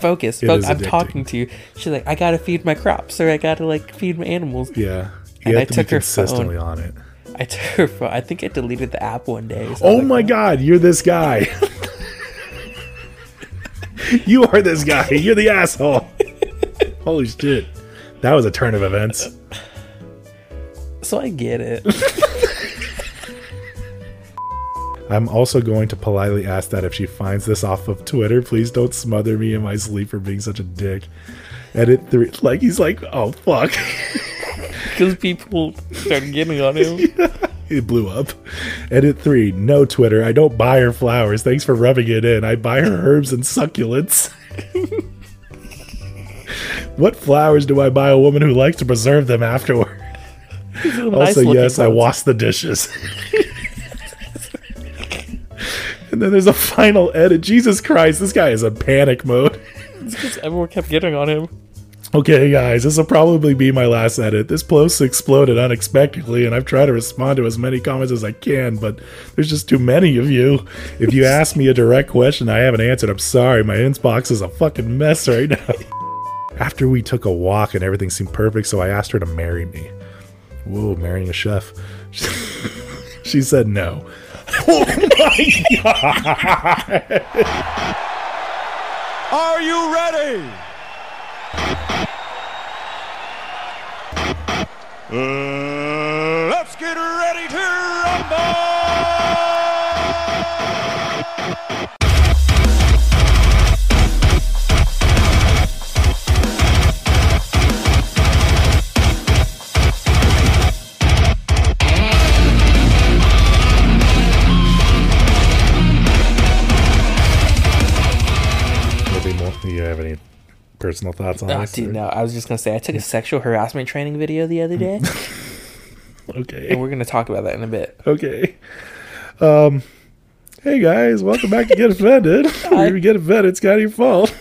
focus. It Fo- is I'm addicting. talking to you. She's like, I gotta feed my crops or I gotta like feed my animals. Yeah. And You I to be took her consistently on it. I took her phone. I think I deleted the app one day. so Oh like, my oh. god, you're this guy. you are this guy. You're the asshole. Holy shit. That was a turn of events. So I get it. I'm also going to politely ask that if she finds this off of Twitter, please don't smother me in my sleep for being such a dick. Edit three. Like, he's like, oh, fuck. Because people started getting on him. it blew up. Edit three. No, Twitter. I don't buy her flowers. Thanks for rubbing it in. I buy her herbs and succulents. what flowers do I buy a woman who likes to preserve them afterward? Also, looking yes, I ones. wash the dishes. And then there's a final edit. Jesus Christ, this guy is in panic mode. It's because everyone kept getting on him. Okay, guys, this will probably be my last edit. This post exploded unexpectedly, and I've tried to respond to as many comments as I can, but there's just too many of you. If you ask me a direct question I haven't answered, I'm sorry. My inbox is a fucking mess right now. After we took a walk and everything seemed perfect, so I asked her to marry me. Whoa, marrying a chef. she said no. Oh my god! Are you ready? Uh, let's get ready to rumble! Personal thoughts on Oh, this? dude, no. I was just gonna say I took a sexual harassment training video the other day, Okay. and we're gonna talk about that in a bit. Okay. Um, hey guys, welcome back to Get Offended. If you get offended, it's kind of your fault.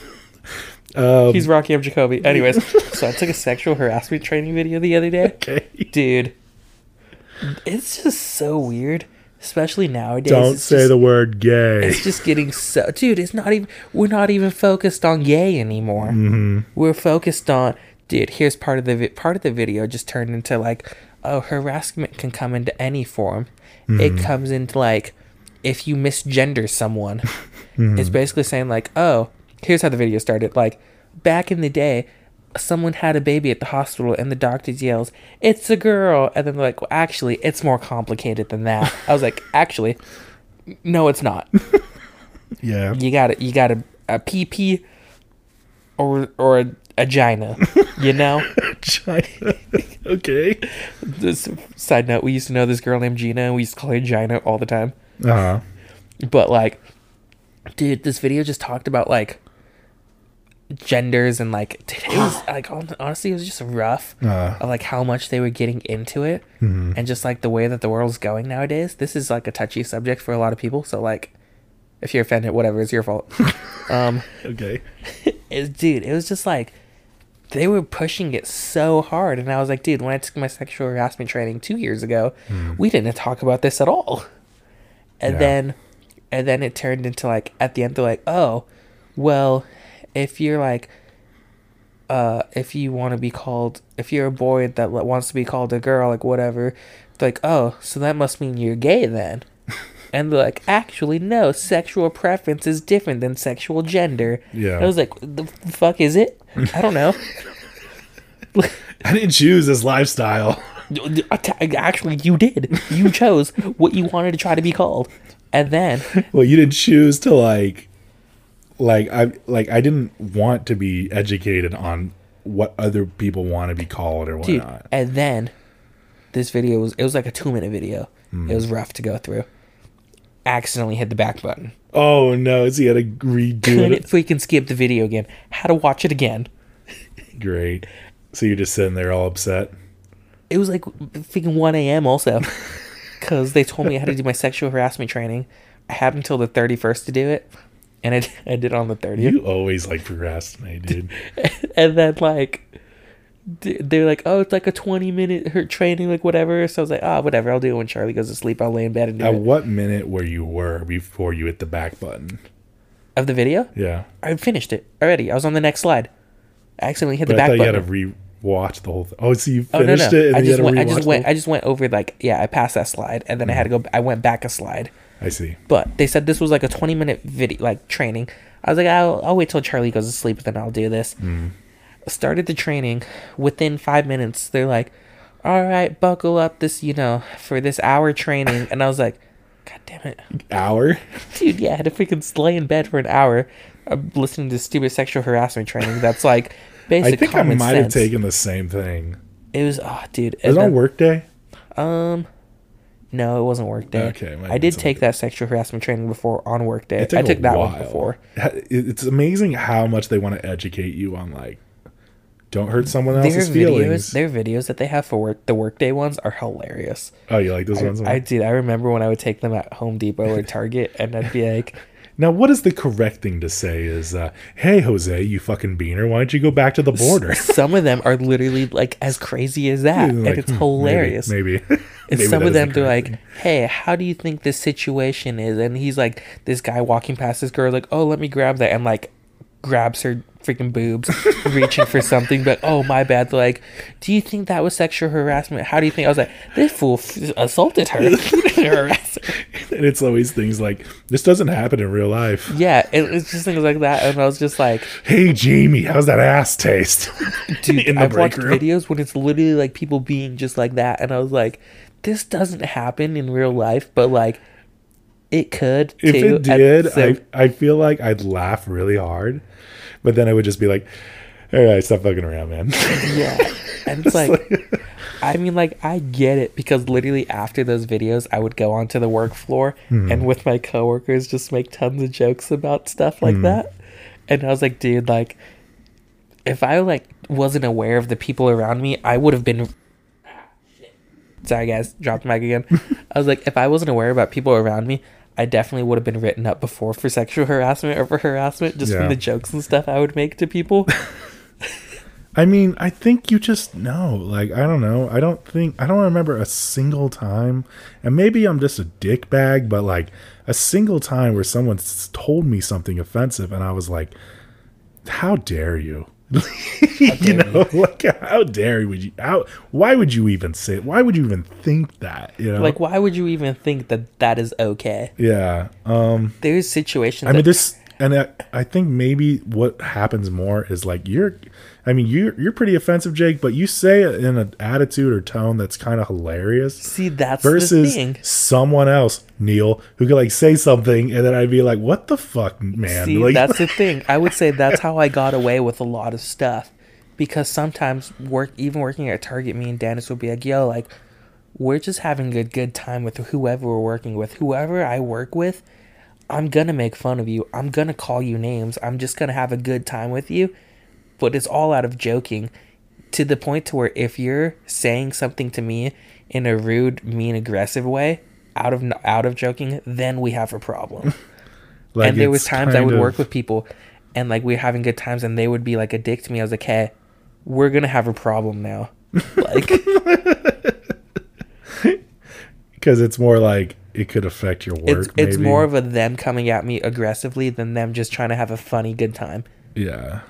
Um, He's Rocky M. Jacoby. Anyways, so I took a sexual harassment training video the other day, okay. dude. It's just so weird, especially nowadays. Don't say just- the word gay. It's just getting so, dude. It's not even. We're not even focused on gay anymore. Mm-hmm. We're focused on, dude. Here's part of the vi- part of the video just turned into like, oh, harassment can come into any form. Mm-hmm. It comes into like, if you misgender someone, Mm-hmm. it's basically saying like, oh, here's how the video started. Like, back in the day. Someone had a baby at the hospital, and the doctor yells, "It's a girl!" And then they're like, "Well, actually, it's more complicated than that." I was like, "Actually, no, it's not." yeah. you got it. You got a, a PP or or a vagina. You know. Okay. this side note: We used to know this girl named Gina, and we used to call her Gina all the time. Uh huh. But like, dude, this video just talked about like genders and like it was like honestly it was just rough Uh. of like how much they were getting into it Mm-hmm. and just like the way that the world's going nowadays this is like a touchy subject for a lot of people so like if you're offended whatever it's your fault um Okay. it, dude, it was just like they were pushing it so hard, and I was like, dude, when I took my sexual harassment training two years ago, we didn't talk about this at all. And Yeah. then, and then it turned into like at the end they're like, oh, well, if you're like, uh, if you want to be called, if you're a boy that wants to be called a girl, like whatever, like, oh, so that must mean you're gay then. And they're like, actually, no, sexual preference is different than sexual gender. Yeah. I was like, the fuck is it? I don't know. I didn't choose this lifestyle. Actually, you did. You chose what you wanted to try to be called. And then, Well, you didn't choose to like, like I like I didn't want to be educated on what other people want to be called or dude, whatnot. and then this video was, it was like a two minute video. It was hmm. rough to go through. Accidentally hit the back button. Oh no, is he had to redo Couldn't it? freaking skip the video again. Had to watch it again. Great. So you're just sitting there all upset. It was like freaking 1 a.m. also. Because they told me I had to do my sexual harassment training. I had until the 31st to do it. And I, I did it on the 30th. You always like procrastinate, dude. and then like they're like, oh, it's like a twenty minute her training, like whatever. So I was like, ah, whatever. I'll do it when Charlie goes to sleep. I'll lay in bed and do At it. what minute were you were before you hit the back button? of the video. Yeah. I finished it already. I was on the next slide. I accidentally hit But the I back thought you button. had to re-watch the whole thing. Oh, so you oh no finished no! it and I then you just had to went. I just went. I just went over like yeah. I passed that slide and then I had to go. I went back a slide. I see. But they said this was like a 20 minute video, like training. I was like, I'll, I'll wait till Charlie goes to sleep, then I'll do this. Mm. Started the training. Within five minutes, they're like, all right, buckle up this, you know, for this hour training. And I was like, God damn it. Hour? Dude, yeah, I had to freaking lay in bed for an hour. I'm listening to stupid sexual harassment training. That's like basically. I basic think I might have taken the same thing. It was, oh, dude. Was it on then- Workday? Um, no, it wasn't Workday. Okay, I did take that sexual harassment training before on Workday. It took I took a that one while. before. It's amazing how much they want to educate you on like, don't hurt someone Their else's videos, feelings. their videos that they have for work, the Workday ones are hilarious. Oh, you like those ones? I, I did. I remember when I would take them at Home Depot or Target, and I'd be like, now, what is the correct thing to say? Is uh, hey Jose, you fucking beaner, why don't you go back to the border? some of them are literally like as crazy as that, Like, and it's hmm, hilarious. Maybe. maybe. And Maybe some of the them, they're like, "Hey, how do you think this situation is?" And he's like, "This guy walking past this girl, like, oh, let me grab that," and like, grabs her freaking boobs, reaching for something. But oh, my bad. They're like, "Do you think that was sexual harassment? How do you think?" I was like, "This fool f- assaulted her." And it's always things like this doesn't happen in real life. yeah, it, it's just things like that, and I was just like, Hey Jamie, how's that ass taste? dude, In the I've watched room. videos when it's literally like people being just like that, and I was like, this doesn't happen in real life, but like, it could. if too, it did, same- I I feel like I'd laugh really hard, but then I would just be like, "All right, stop fucking around, man." yeah, and it's like, I mean, like, I get it because literally after those videos, I would go onto the work floor Hmm. and with my coworkers just make tons of jokes about stuff like Hmm. that, and I was like, dude, like, if I like wasn't aware of the people around me, I would have been. Sorry, guys, dropped the mic again. I was like, if I wasn't aware about people around me, I definitely would have been written up before for sexual harassment or for harassment, just Yeah. from the jokes and stuff I would make to people. I mean, I think you just know. Like, I don't know. I don't think I don't remember a single time, and maybe I'm just a dick bag, but like a single time where someone told me something offensive, and I was like, "How dare you?" you know, like how dare would you? How? Why would you even say? Why would you even think that? You know, like, why would you even think that that is okay? yeah. Um, There's situations. I mean, this, and I, I think maybe what happens more is like you're, I mean, you're you're pretty offensive, Jake, but you say it in an attitude or tone that's kind of hilarious. see that's the Versus thing. someone else, Neil, who could like say something, and then I'd be like, "What the fuck, man?" See, like, that's the thing. I would say that's how I got away with a lot of stuff, because sometimes work, even working at Target, me and Dennis would be like, "Yo, like, we're just having a good time with whoever we're working with. Whoever I work with, I'm gonna make fun of you. I'm gonna call you names. I'm just gonna have a good time with you." But it's all out of joking, to the point to where if you're saying something to me in a rude, mean, aggressive way, out of out of joking, then we have a problem like, and there was times I would kind work with people, and like we were having good times, and they would be like a dick to me. I was like, "Hey, we're gonna have a problem now." Like, because it's more like it could affect your work. it's it's more of a them coming at me aggressively than them just trying to have a funny good time. yeah,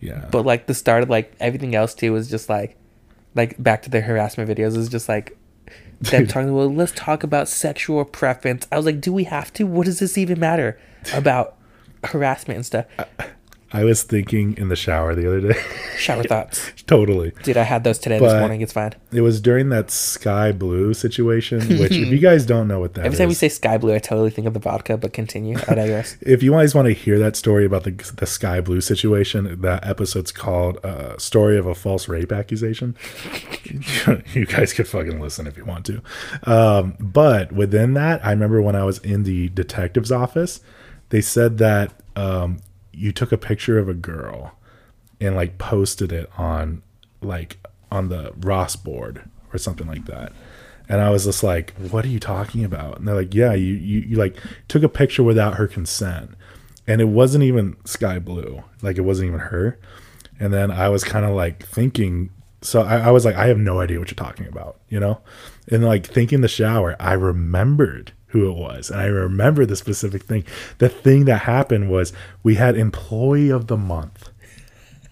yeah. But like the start of like everything else too was just like, like back to the harassment videos is just like. Them talking well, let's talk about sexual preference. I was like, do we have to? What does this even matter about harassment and stuff? I was thinking in the shower the other day. Shower thoughts, totally. dude. I had those today this morning. It's fine. It was during that sky blue situation, which if you guys don't know what that Every time we say sky blue, I totally think of the vodka, but continue. I digress. if you guys want to hear that story about the the sky blue situation, that episode's called uh, "Story of a False Rape Accusation." you guys could fucking listen if you want to. Um, but within that, I remember when I was in the detective's office, they said that um, you took a picture of a girl and like posted it on like on the Ross board or something like that. And I was just like, "What are you talking about?" And they're like, "Yeah, you you, you like took a picture without her consent, and it wasn't even sky blue, like it wasn't even her." And then I was kind of like thinking, so I, I was like, "I have no idea what you're talking about," you know. And like thinking the shower, I remembered who it was. And I remember the specific thing. The thing that happened was we had employee of the month.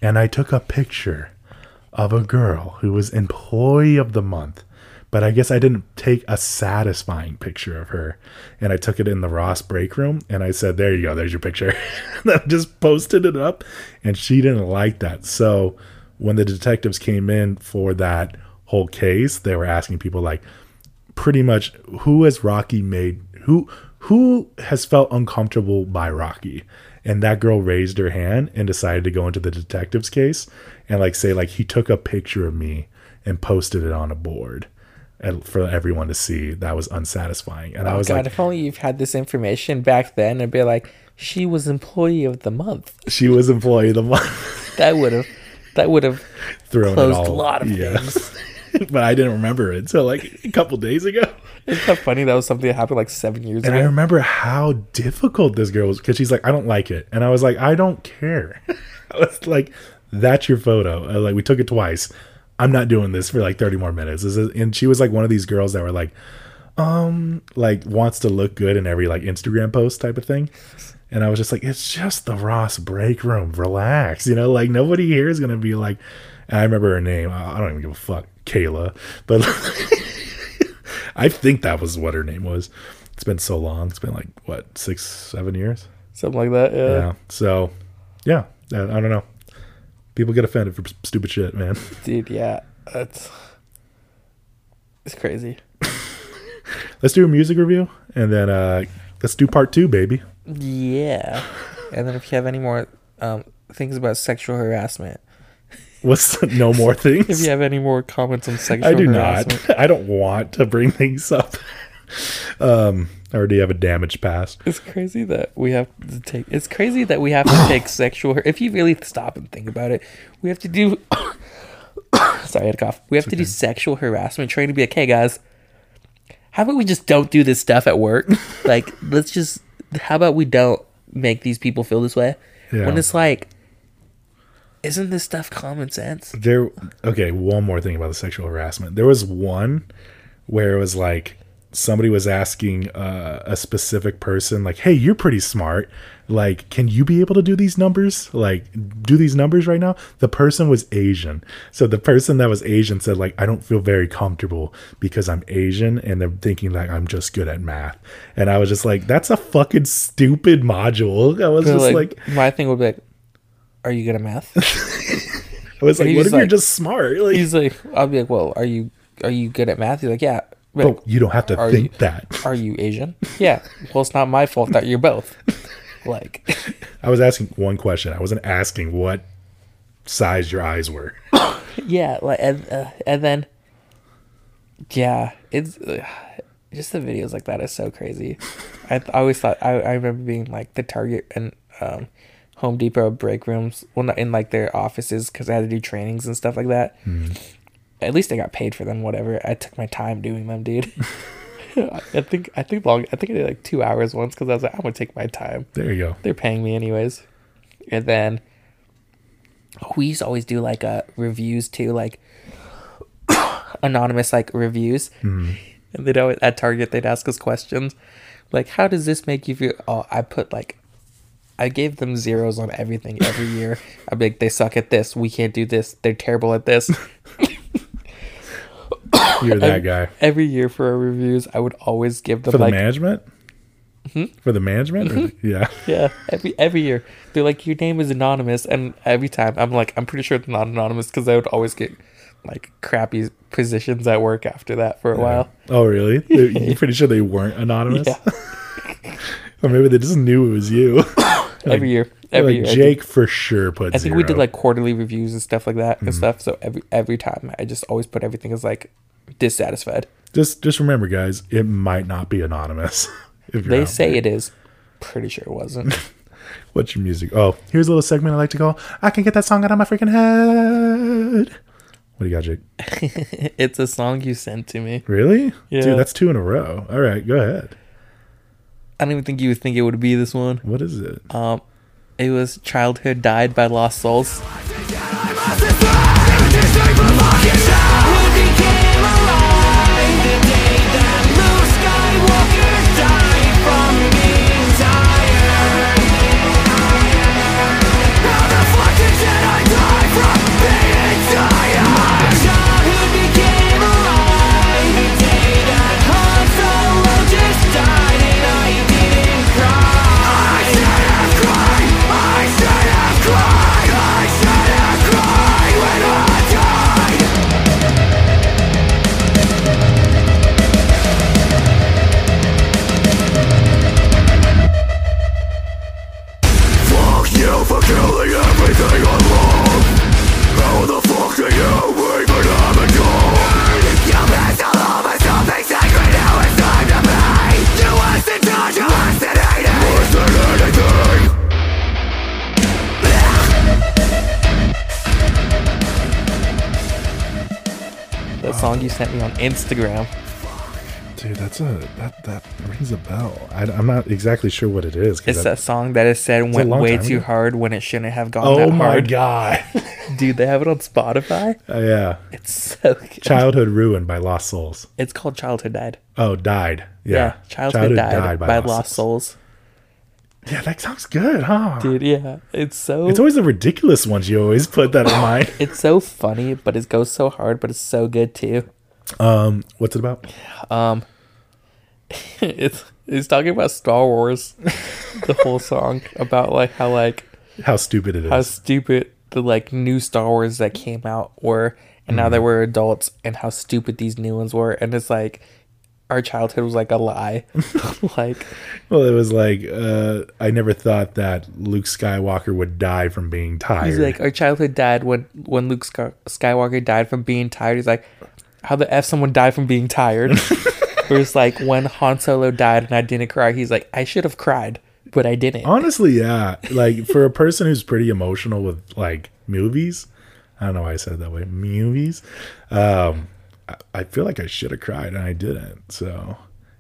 And I took a picture of a girl who was employee of the month. But I guess I didn't take a satisfying picture of her. And I took it in the Ross break room and I said, There you go, there's your picture. and I just posted it up and she didn't like that. So when the detectives came in for that whole case, they were asking people like pretty much who has Rocky made who who has felt uncomfortable by Rocky? And that girl raised her hand and decided to go into the detective's case and like say like he took a picture of me and posted it on a board and for everyone to see. That was unsatisfying. And I Oh was God, like if only you've had this information back then and be like, she was employee of the month. she was employee of the month. That would have, that would have Thrown closed all. a lot of yeah. things. but I didn't remember it until like a couple days ago. Isn't that funny? That was something that happened like seven years ago. And I remember how difficult this girl was because she's like, I don't like it. And I was like, I don't care. I was like, that's your photo. I like, we took it twice. I'm not doing this for like 30 more minutes. And she was like one of these girls that were like, um, like wants to look good in every like Instagram post type of thing. And I was just like, it's just the Ross break room. Relax. You know, like nobody here is going to be like, and I remember her name. I don't even give a fuck. Kayla. But I think that was what her name was. It's been so long. It's been like what six, seven years. Something like that. Yeah. Yeah. So, yeah. I, I don't know. People get offended for stupid shit, man. Dude, yeah. That's, it's crazy. Let's do a music review, and then uh let's do part two, baby. Yeah. And then if you have any more um, things about sexual harassment, What's no more things. if you have any more comments on sexual I do harassment, not. I don't want to bring things up. um, I already have a damaged past. It's crazy that we have to take. It's crazy that we have to take sexual. If you really stop and think about it, we have to do. sorry, I had a cough. We have to do sexual harassment training. To be like, hey guys, how about we just don't do this stuff at work? like, let's just. How about we don't make these people feel this way? Yeah. When it's like, isn't this stuff common sense? There. Okay, one more thing about the sexual harassment. There was one where it was like somebody was asking uh, a specific person, like, "Hey, you're pretty smart. Like, can you be able to do these numbers? Like, do these numbers right now?" The person was Asian, so the person that was Asian said, "Like, I don't feel very comfortable because I'm Asian, and they're thinking like I'm just good at math." And I was just like, "That's a fucking stupid module." I was But, just like, like, my thing would be like, are you good at math? I was like, "What if you're just smart?" Like, He's like, I'll be like, well, are you are you good at math? He's like, yeah. Be like, But you don't have to think you- that. Are you Asian? Yeah. Well, it's not my fault that you're both. Like, I was asking one question. I wasn't asking what size your eyes were. yeah. Like, and uh, and then, yeah, it's uh, just the videos like that is so crazy. I, I always thought I, I remember being like the Target and um, Home Depot break rooms, well, not in like their offices because I had to do trainings and stuff like that. At least I got paid for them. Whatever. I took my time doing them, dude. I think I think long. I think I did like two hours once because I was like, I'm gonna take my time. There you go. they're paying me anyways. And then we used to always do like uh reviews too, like anonymous like reviews. And they'd always at Target they'd ask us questions. Like, how does this make you feel? Oh, I put like I gave them zeros on everything every year. I'd be like, they suck at this, we can't do this, they're terrible at this. You're that guy. every year for our reviews, I would always give them For the like management? Hmm? For the management? Mm-hmm. The- yeah. Yeah, every every year they're like your name is anonymous, and every time I'm like I'm pretty sure it's not anonymous because I would always get like crappy positions at work after that for a while. Oh, really? You're pretty sure they weren't anonymous? Yeah, Or maybe they just knew it was you. every year, every like year. Jake for sure put I think we did like quarterly reviews and stuff like that and Mm-hmm. stuff. So every every time I just always put everything as like dissatisfied. Just just remember, guys, it might not be anonymous. if They say there. it is. Pretty sure it wasn't. What's your music? Oh, here's a little segment I like to call I Can Get That Song Out of My Freaking Head. What do you got, Jake? it's a song you sent to me. Really? Yeah. Dude, that's two in a row. All right, go ahead. I don't even think you would think it would be this one. What is it? Um, it was "Childhood Died" by Lost Souls. Sent me on Instagram. Dude, that's a that that rings a bell. I, am not exactly sure what it is. It's I- that song that is said went way too ago. hard when it shouldn't have gone oh my hard. god. Dude, they have it on Spotify. Uh, yeah, It's so good. Childhood Ruined by Lost Souls. It's called Childhood Died. Oh, died. Yeah, Childhood, Died, by, Lost Souls. Yeah, that sounds good, huh? Dude, yeah. It's so It's always the ridiculous ones you always put that in mind. it's so funny, but it goes so hard, but it's so good too. Um, what's it about? Um it's it's talking about Star Wars. the whole song about like how like How stupid it is. how stupid the like new Star Wars that came out were and now that we're adults and how stupid these new ones were and it's like our childhood was like a lie. like well, it was like uh, I never thought that Luke Skywalker would die from being tired. he's like our childhood died when when Luke Skywalker died from being tired. He's like how the f someone died from being tired. Or it's like when Han Solo died and I didn't cry. He's like I should have cried, but I didn't. Honestly, yeah. Like for a person who's pretty emotional with like movies, I don't know why I said it that way. Movies, um, I, I feel like I should have cried and I didn't. So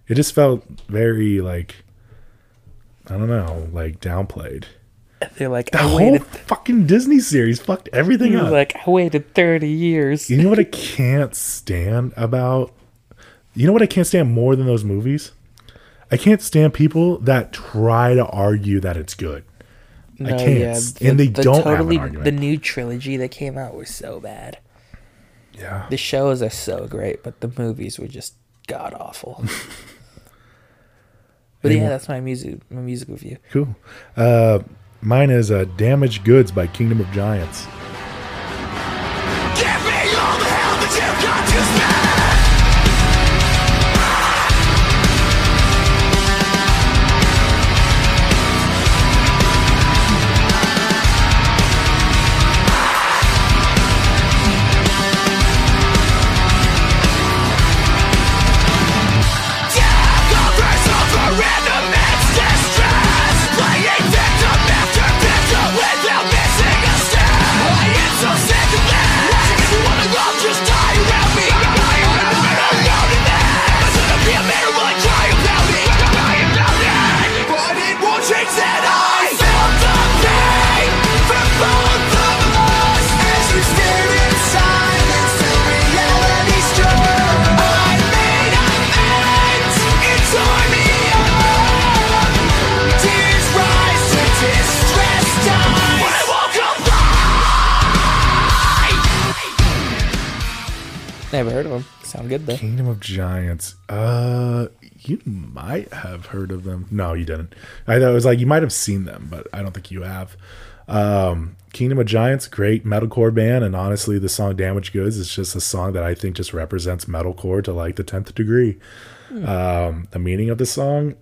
it just felt very like I don't know, like downplayed. They're like The I whole waited. fucking Disney series fucked everything up. like I waited thirty years. you know what I can't stand about? You know what I can't stand more than those movies? I can't stand people that try to argue that it's good. No, can't. And they don't have an totally the new trilogy that came out was so bad. Yeah. The shows are so great, but the movies were just god awful. but yeah, that's my music my music review. Cool. Uh, mine is uh, Damaged Goods by Kingdom of Giants. Sound good though. Kingdom of Giants. Uh, you might have heard of them. No, you didn't. I thought it was like you might have seen them, but I don't think you have. Um, Kingdom of Giants, great metalcore band, and honestly, the song "Damage Goods" is just a song that I think just represents metalcore to like the tenth degree. Um, the meaning of the song,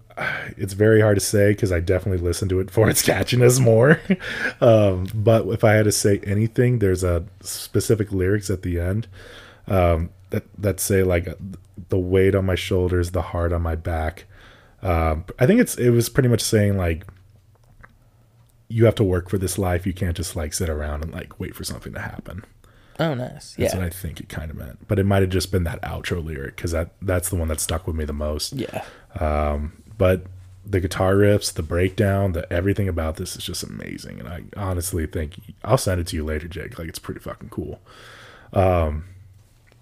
it's very hard to say because I definitely listen to it for its catchiness more. um, but if I had to say anything, there's a specific lyrics at the end um, that that say like the weight on my shoulders, the heart on my back. Um, I think it's it was pretty much saying like you have to work for this life. You can't just like sit around and like wait for something to happen. Oh, nice. That's yeah. what I think it kind of meant. But it might have just been that outro lyric because that that's the one that stuck with me the most. yeah. But the guitar riffs, the breakdown, the everything about this is just amazing. And I honestly think I'll send it to you later, Jake. Like it's pretty fucking cool. Um,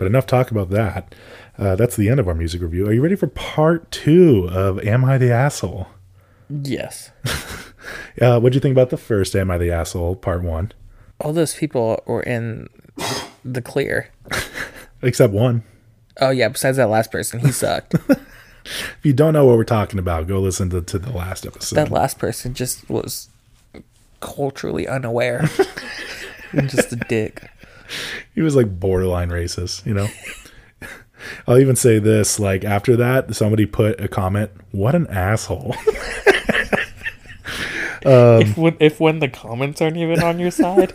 but enough talk about that. Uh, that's the end of our music review. Are you ready for part two of Am I the Asshole? Yes. Uh, what'd you think about the first Am I the Asshole, part one? All those people were in the clear. Except one. Oh yeah, besides that last person, he sucked. If you don't know what we're talking about, go listen to, to the last episode. that last person just was culturally unaware. and just a dick. he was like borderline racist, you know. I'll even say this: like after that, somebody put a comment, "What an asshole." if when if when the comments aren't even on your side,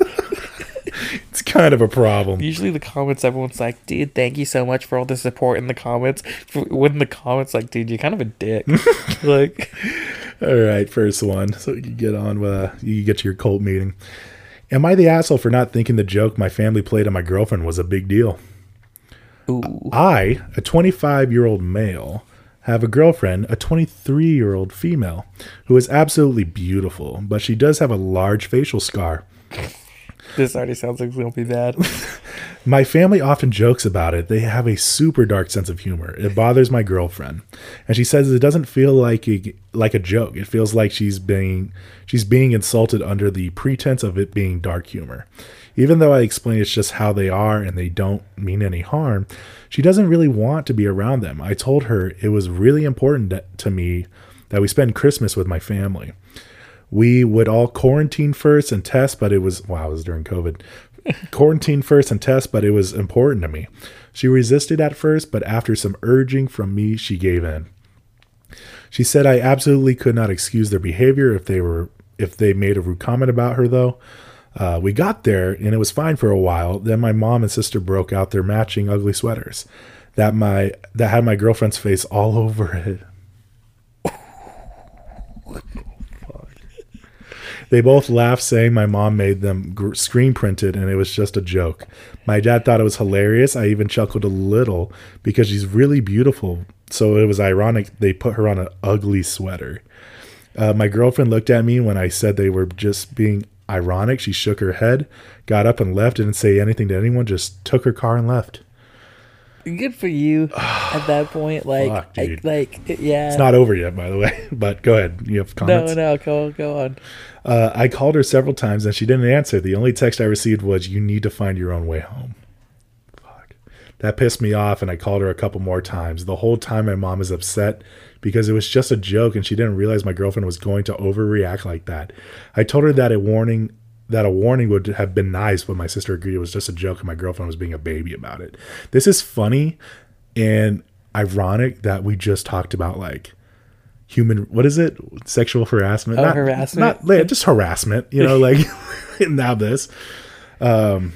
It's kind of a problem. usually the comments everyone's like, "Dude, thank you so much for all the support in the comments." When the comments like, "Dude, you're kind of a dick," like, All right, first one. So you can get on with uh, you get to your cult meeting. Am I the asshole for not thinking the joke my family played on my girlfriend was a big deal? ooh, I, a 25 year old male, have a girlfriend, a 23 year old female, who is absolutely beautiful, but she does have a large facial scar. This already sounds like it's gonna be bad. My family often jokes about it. They have a super dark sense of humor. It bothers my girlfriend, and she says it doesn't feel like a, like a joke. It feels like she's being she's being insulted under the pretense of it being dark humor. Even though I explain it's just how they are and they don't mean any harm, she doesn't really want to be around them. I told her it was really important to me that we spend Christmas with my family. We would all quarantine first and test, but it was wow, it was during COVID. quarantine first and test, but it was important to me. She resisted at first, but after some urging from me, she gave in. She said I absolutely could not excuse their behavior if they were if they made a rude comment about her though. Uh, we got there and it was fine for a while. Then my mom and sister broke out their matching ugly sweaters that my that had my girlfriend's face all over it. They both laughed, saying my mom made them gr- screen printed and it was just a joke. My dad thought it was hilarious. I even chuckled a little because she's really beautiful. So it was ironic they put her on an ugly sweater. Uh, my girlfriend looked at me when I said they were just being ironic. She shook her head, got up and left, didn't say anything to anyone, just took her car and left. Good for you at that point. Like, Fuck, I- like, yeah. It's not over yet, by the way, but go ahead. You have comments? no, no, go, on. go on. Uh, I called her several times and she didn't answer. The only text I received was, You need to find your own way home. Fuck. That pissed me off and I called her a couple more times. The whole time my mom is upset because it was just a joke and she didn't realize my girlfriend was going to overreact like that. I told her that a warning that a warning would have been nice, but my sister agreed it was just a joke and my girlfriend was being a baby about it. This is funny and ironic that we just talked about like human what is it? Sexual harassment? Oh, harassment. not yeah, just harassment you know like now this. Um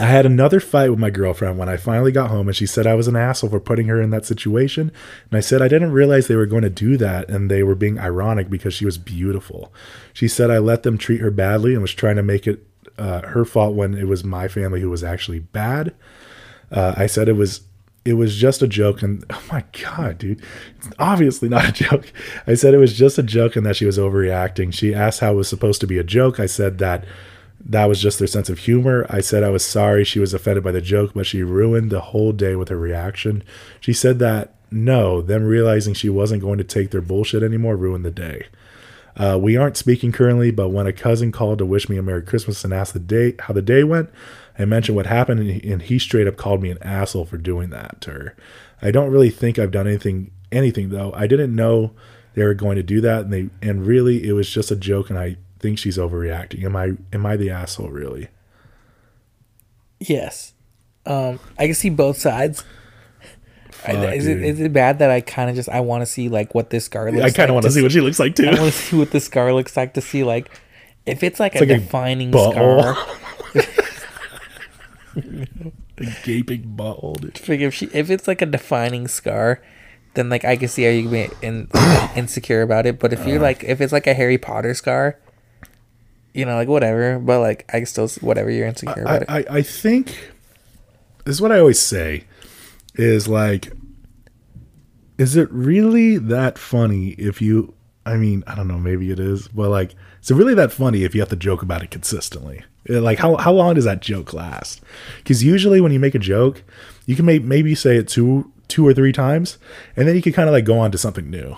i had another fight with my girlfriend when i finally got home and she said i was an asshole for putting her in that situation. And i said i didn't realize they were going to do that and they were being ironic because she was beautiful. She said i let them treat her badly and was trying to make it uh, her fault when it was my family who was actually bad. Uh, I said it was it was just a joke, and oh my god, dude, it's obviously not a joke. I said it was just a joke and that she was overreacting. She asked how it was supposed to be a joke. I said that that was just their sense of humor. I said I was sorry she was offended by the joke, but she ruined the whole day with her reaction. She said that no, them realizing she wasn't going to take their bullshit anymore ruined the day. Uh, we aren't speaking currently, but when a cousin called to wish me a Merry Christmas and asked the day how the day went, I mentioned what happened, and he, and he straight up called me an asshole for doing that to her. I don't really think I've done anything anything though. I didn't know they were going to do that, and they and really it was just a joke, and I think she's overreacting. Am I am I the asshole really? Yes. Um, I can see both sides. Fuck, is it it bad that I kind of just I want to see like what this scar looks? I kind like of want to see what she looks like too. I want to see what the scar looks like to see like if it's like a like defining butthole. scar. a gaping butthole. Dude. Figure if she if it's like a defining scar, then like I can see how you can be in, insecure about it. But if Uh. you're like if it's like a Harry Potter scar, you know, like whatever. But like I can still whatever you're insecure about it. I, I, I think this is what I always say is like, is it really that funny if you, I mean, I don't know, maybe it is, but like, is it really that funny if you have to joke about it consistently? Uh, Like, how, how long does that joke last? Because usually when you make a joke, you can may, maybe say it two, two or three times, and then you can kind of like go on to something new.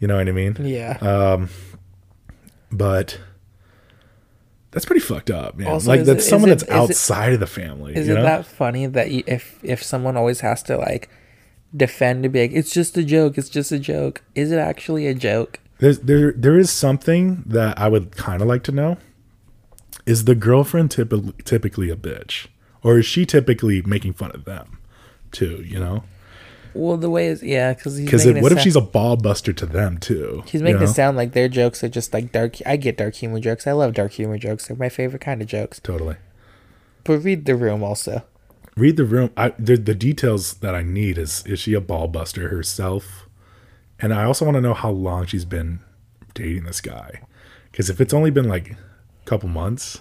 You know what I mean? yeah. uh, But that's pretty fucked up, man. Also, like that's it- someone is that's it- is it- outside of the family. Is it know? that funny that you, if if someone always has to like defend to be like it's just a joke, it's just a joke. Is it actually a joke? There's, there there is something that I would kind of like to know. Is the girlfriend typically typically a bitch, or is she typically making fun of them, too? You know, Well, the way is yeah, because Because what if she's a ball buster to them too? He's you making it sound like their jokes are just like dark. I get dark humor jokes. I love dark humor jokes. They're my favorite kind of jokes. totally. But read the room also. Read the room. I the, the details that I need is is she a ball buster herself, and I also want to know how long she's been dating this guy. Because if it's only been like couple months,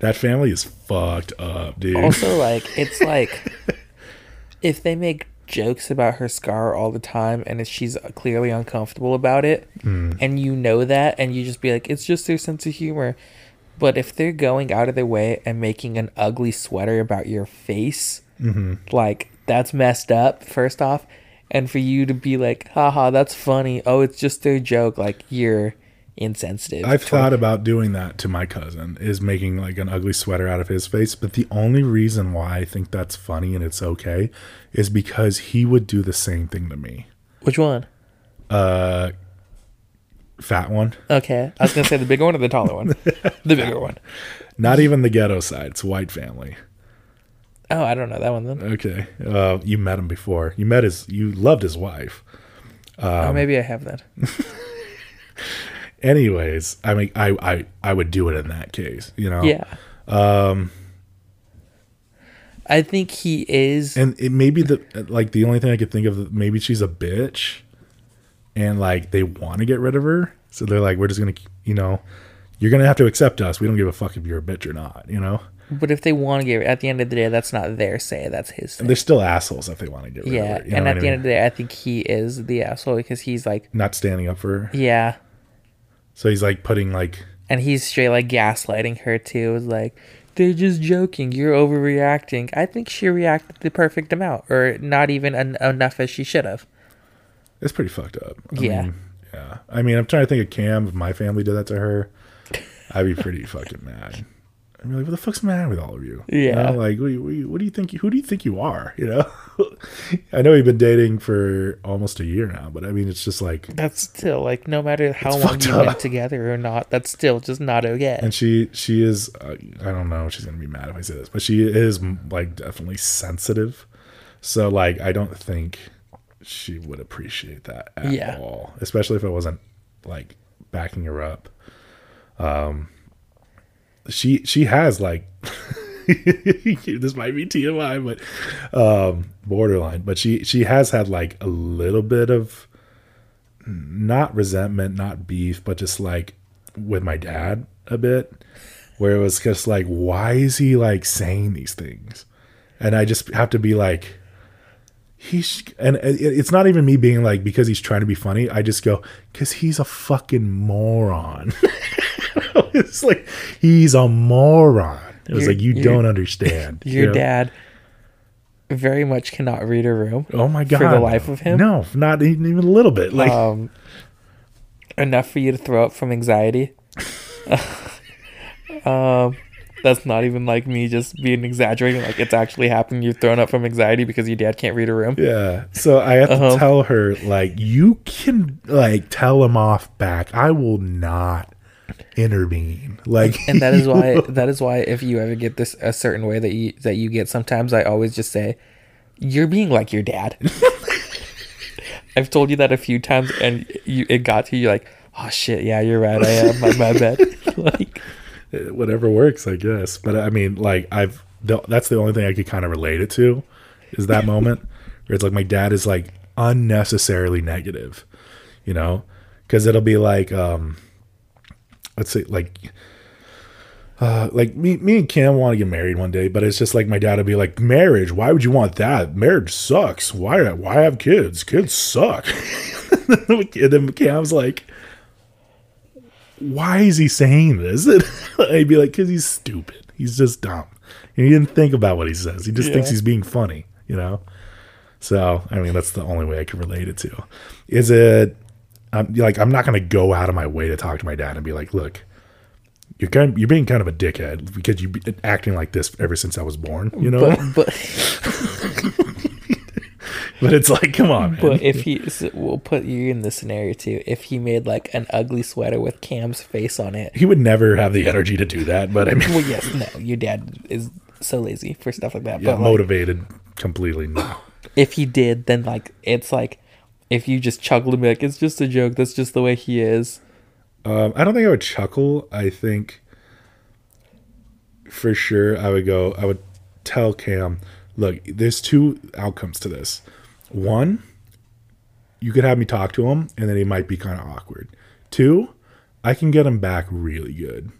that family is fucked up, dude. Also, like it's like if they make jokes about her scar all the time and she's clearly uncomfortable about it, hmm. and you know that, and you just be like, it's just their sense of humor. But if they're going out of their way and making an ugly sweater about your face, mm-hmm. like that's messed up. First off, and for you to be like, haha, that's funny. Oh, it's just their joke. Like you're insensitive. I've toward- thought about doing that to my cousin, is making like an ugly sweater out of his face. But the only reason why I think that's funny and it's okay is because he would do the same thing to me. Which one? Uh, fat one, Okay, I was gonna say the bigger one or the taller one. The bigger one. not even the ghetto side. It's white family. Oh, I don't know that one then. Okay, uh, you met him before. You met his. You loved his wife. Um, oh, maybe I have that. Anyways, I mean, I I I would do it in that case. You know. Yeah. Um. I think he is. and it may be the like the only thing I could think of. Maybe she's a bitch, and like they want to get rid of her, so they're like, we're just gonna, you know, you're gonna have to accept us. We don't give a fuck if you're a bitch or not, you know. But if they want to get, at the end of the day, that's not their say. That's his. They're still assholes if they want to get rid Yeah, of her. You and know at the I end of the day, I think he is the asshole because he's like, not standing up for her. yeah, So he's like putting like, and he's straight like gaslighting her too. It's like they're just joking. You're overreacting. I think she reacted the perfect amount, or not even en- enough as she should have. it's pretty fucked up. I Yeah. mean, yeah. I mean, I'm trying to think of Cam. If my family did that to her, I'd be pretty fucking mad. I'd be like, what the fuck's the matter with all of you? You Yeah. know, like, what do you, what do you, do you think? Who do you think you are? You know, I know we've been dating for almost a year now, but I mean, it's just like, That's still like no matter how long you've been together or not, that's still just not okay. and she, she is, uh, I don't know, she's gonna be mad if I say this, but she is like definitely sensitive. So like, I don't think she would appreciate that at Yeah. all, especially if I wasn't like backing her up. Um, she she has like this might be TMI, but um, borderline. But she she has had like a little bit of not resentment, not beef, but just like with my dad a bit, where it was just like, why is he like saying these things? And I just have to be like, he's and it's not even me being like because he's trying to be funny. I just go because he's a fucking moron. it's like he's a moron. It was Your- like you don't understand. Your you know? dad very much cannot read a room. Oh my god! for the life of him? No, not even even a little bit. Like um, enough for you to throw up from anxiety. um, that's not even like me just being exaggerating. Like it's actually happened. You've thrown up from anxiety because your dad can't read a room. Yeah. So I have to Uh-huh. tell her like you can like tell him off back. I will not intervene. Like and that is why that is why if you ever get this a certain way that you that you get sometimes i always just say you're being like your dad. I've told you that a few times and you it got to you like oh shit. Yeah you're right. I am. My, my bad. Like whatever works, I guess. But I mean, like I've that's the only thing I could kind of relate it to is that moment where it's like my dad is like unnecessarily negative, you know, because it'll be like um, let's say like. Uh, like me, me and Cam want to get married one day, but it's just like my dad would be like, "Marriage? Why would you want that? Marriage sucks. Why? Why have kids? Kids suck." and then Cam's like, why is he saying this? I'd be like, because he's stupid. He's just dumb. And he didn't think about what he says. He just thinks he's being funny, you know? So, I mean, that's the only way I can relate it to. Is it, um, like, I'm not going to go out of my way to talk to my dad and be like, look, you're kind you're being kind of a dickhead because you've been acting like this ever since I was born, you know? but But, but it's like, come on, man. but if he so we'll put you in this scenario too if he made like an ugly sweater with cam's face on it he would never have the energy to do that, but I mean, well yes no your dad is so lazy for stuff like that yeah, but like, motivated completely. No. If he did, then like it's like if you just chuckle and be like, it's just a joke. That's just the way he is. Um, I don't think I would chuckle. I think for sure I would go. I would tell Cam, look, there's two outcomes to this. One, you could have me talk to him, and then he might be kind of awkward. Two, I can get him back really good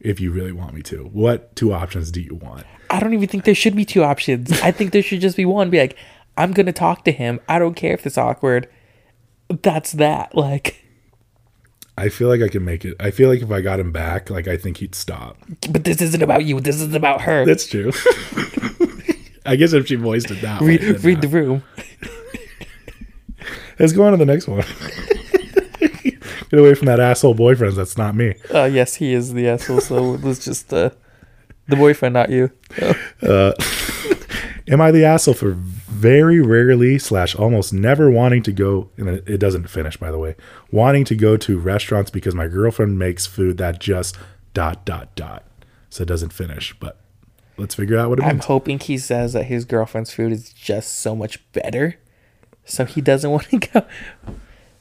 if you really want me to. What two options do you want? I don't even think there should be two options. I think there should just be one. Be like, I'm gonna talk to him. I don't care if it's awkward. That's that. Like, I feel like I can make it. I feel like if I got him back, like I think he'd stop. but this isn't about you. This is about her. That's true. I guess if she voiced it that way. read then read the room. Let's go on to the next one. Get away from that asshole boyfriend. That's not me. Uh, yes, he is the asshole. So let's just uh, the boyfriend, not you. Oh. Am I the asshole for very rarely slash almost never wanting to go? And it doesn't finish, by the way. Wanting to go to restaurants because my girlfriend makes food that just dot dot dot. So it doesn't finish, but let's figure out what it means. I'm means. hoping he says that his girlfriend's food is just so much better, so he doesn't want to go.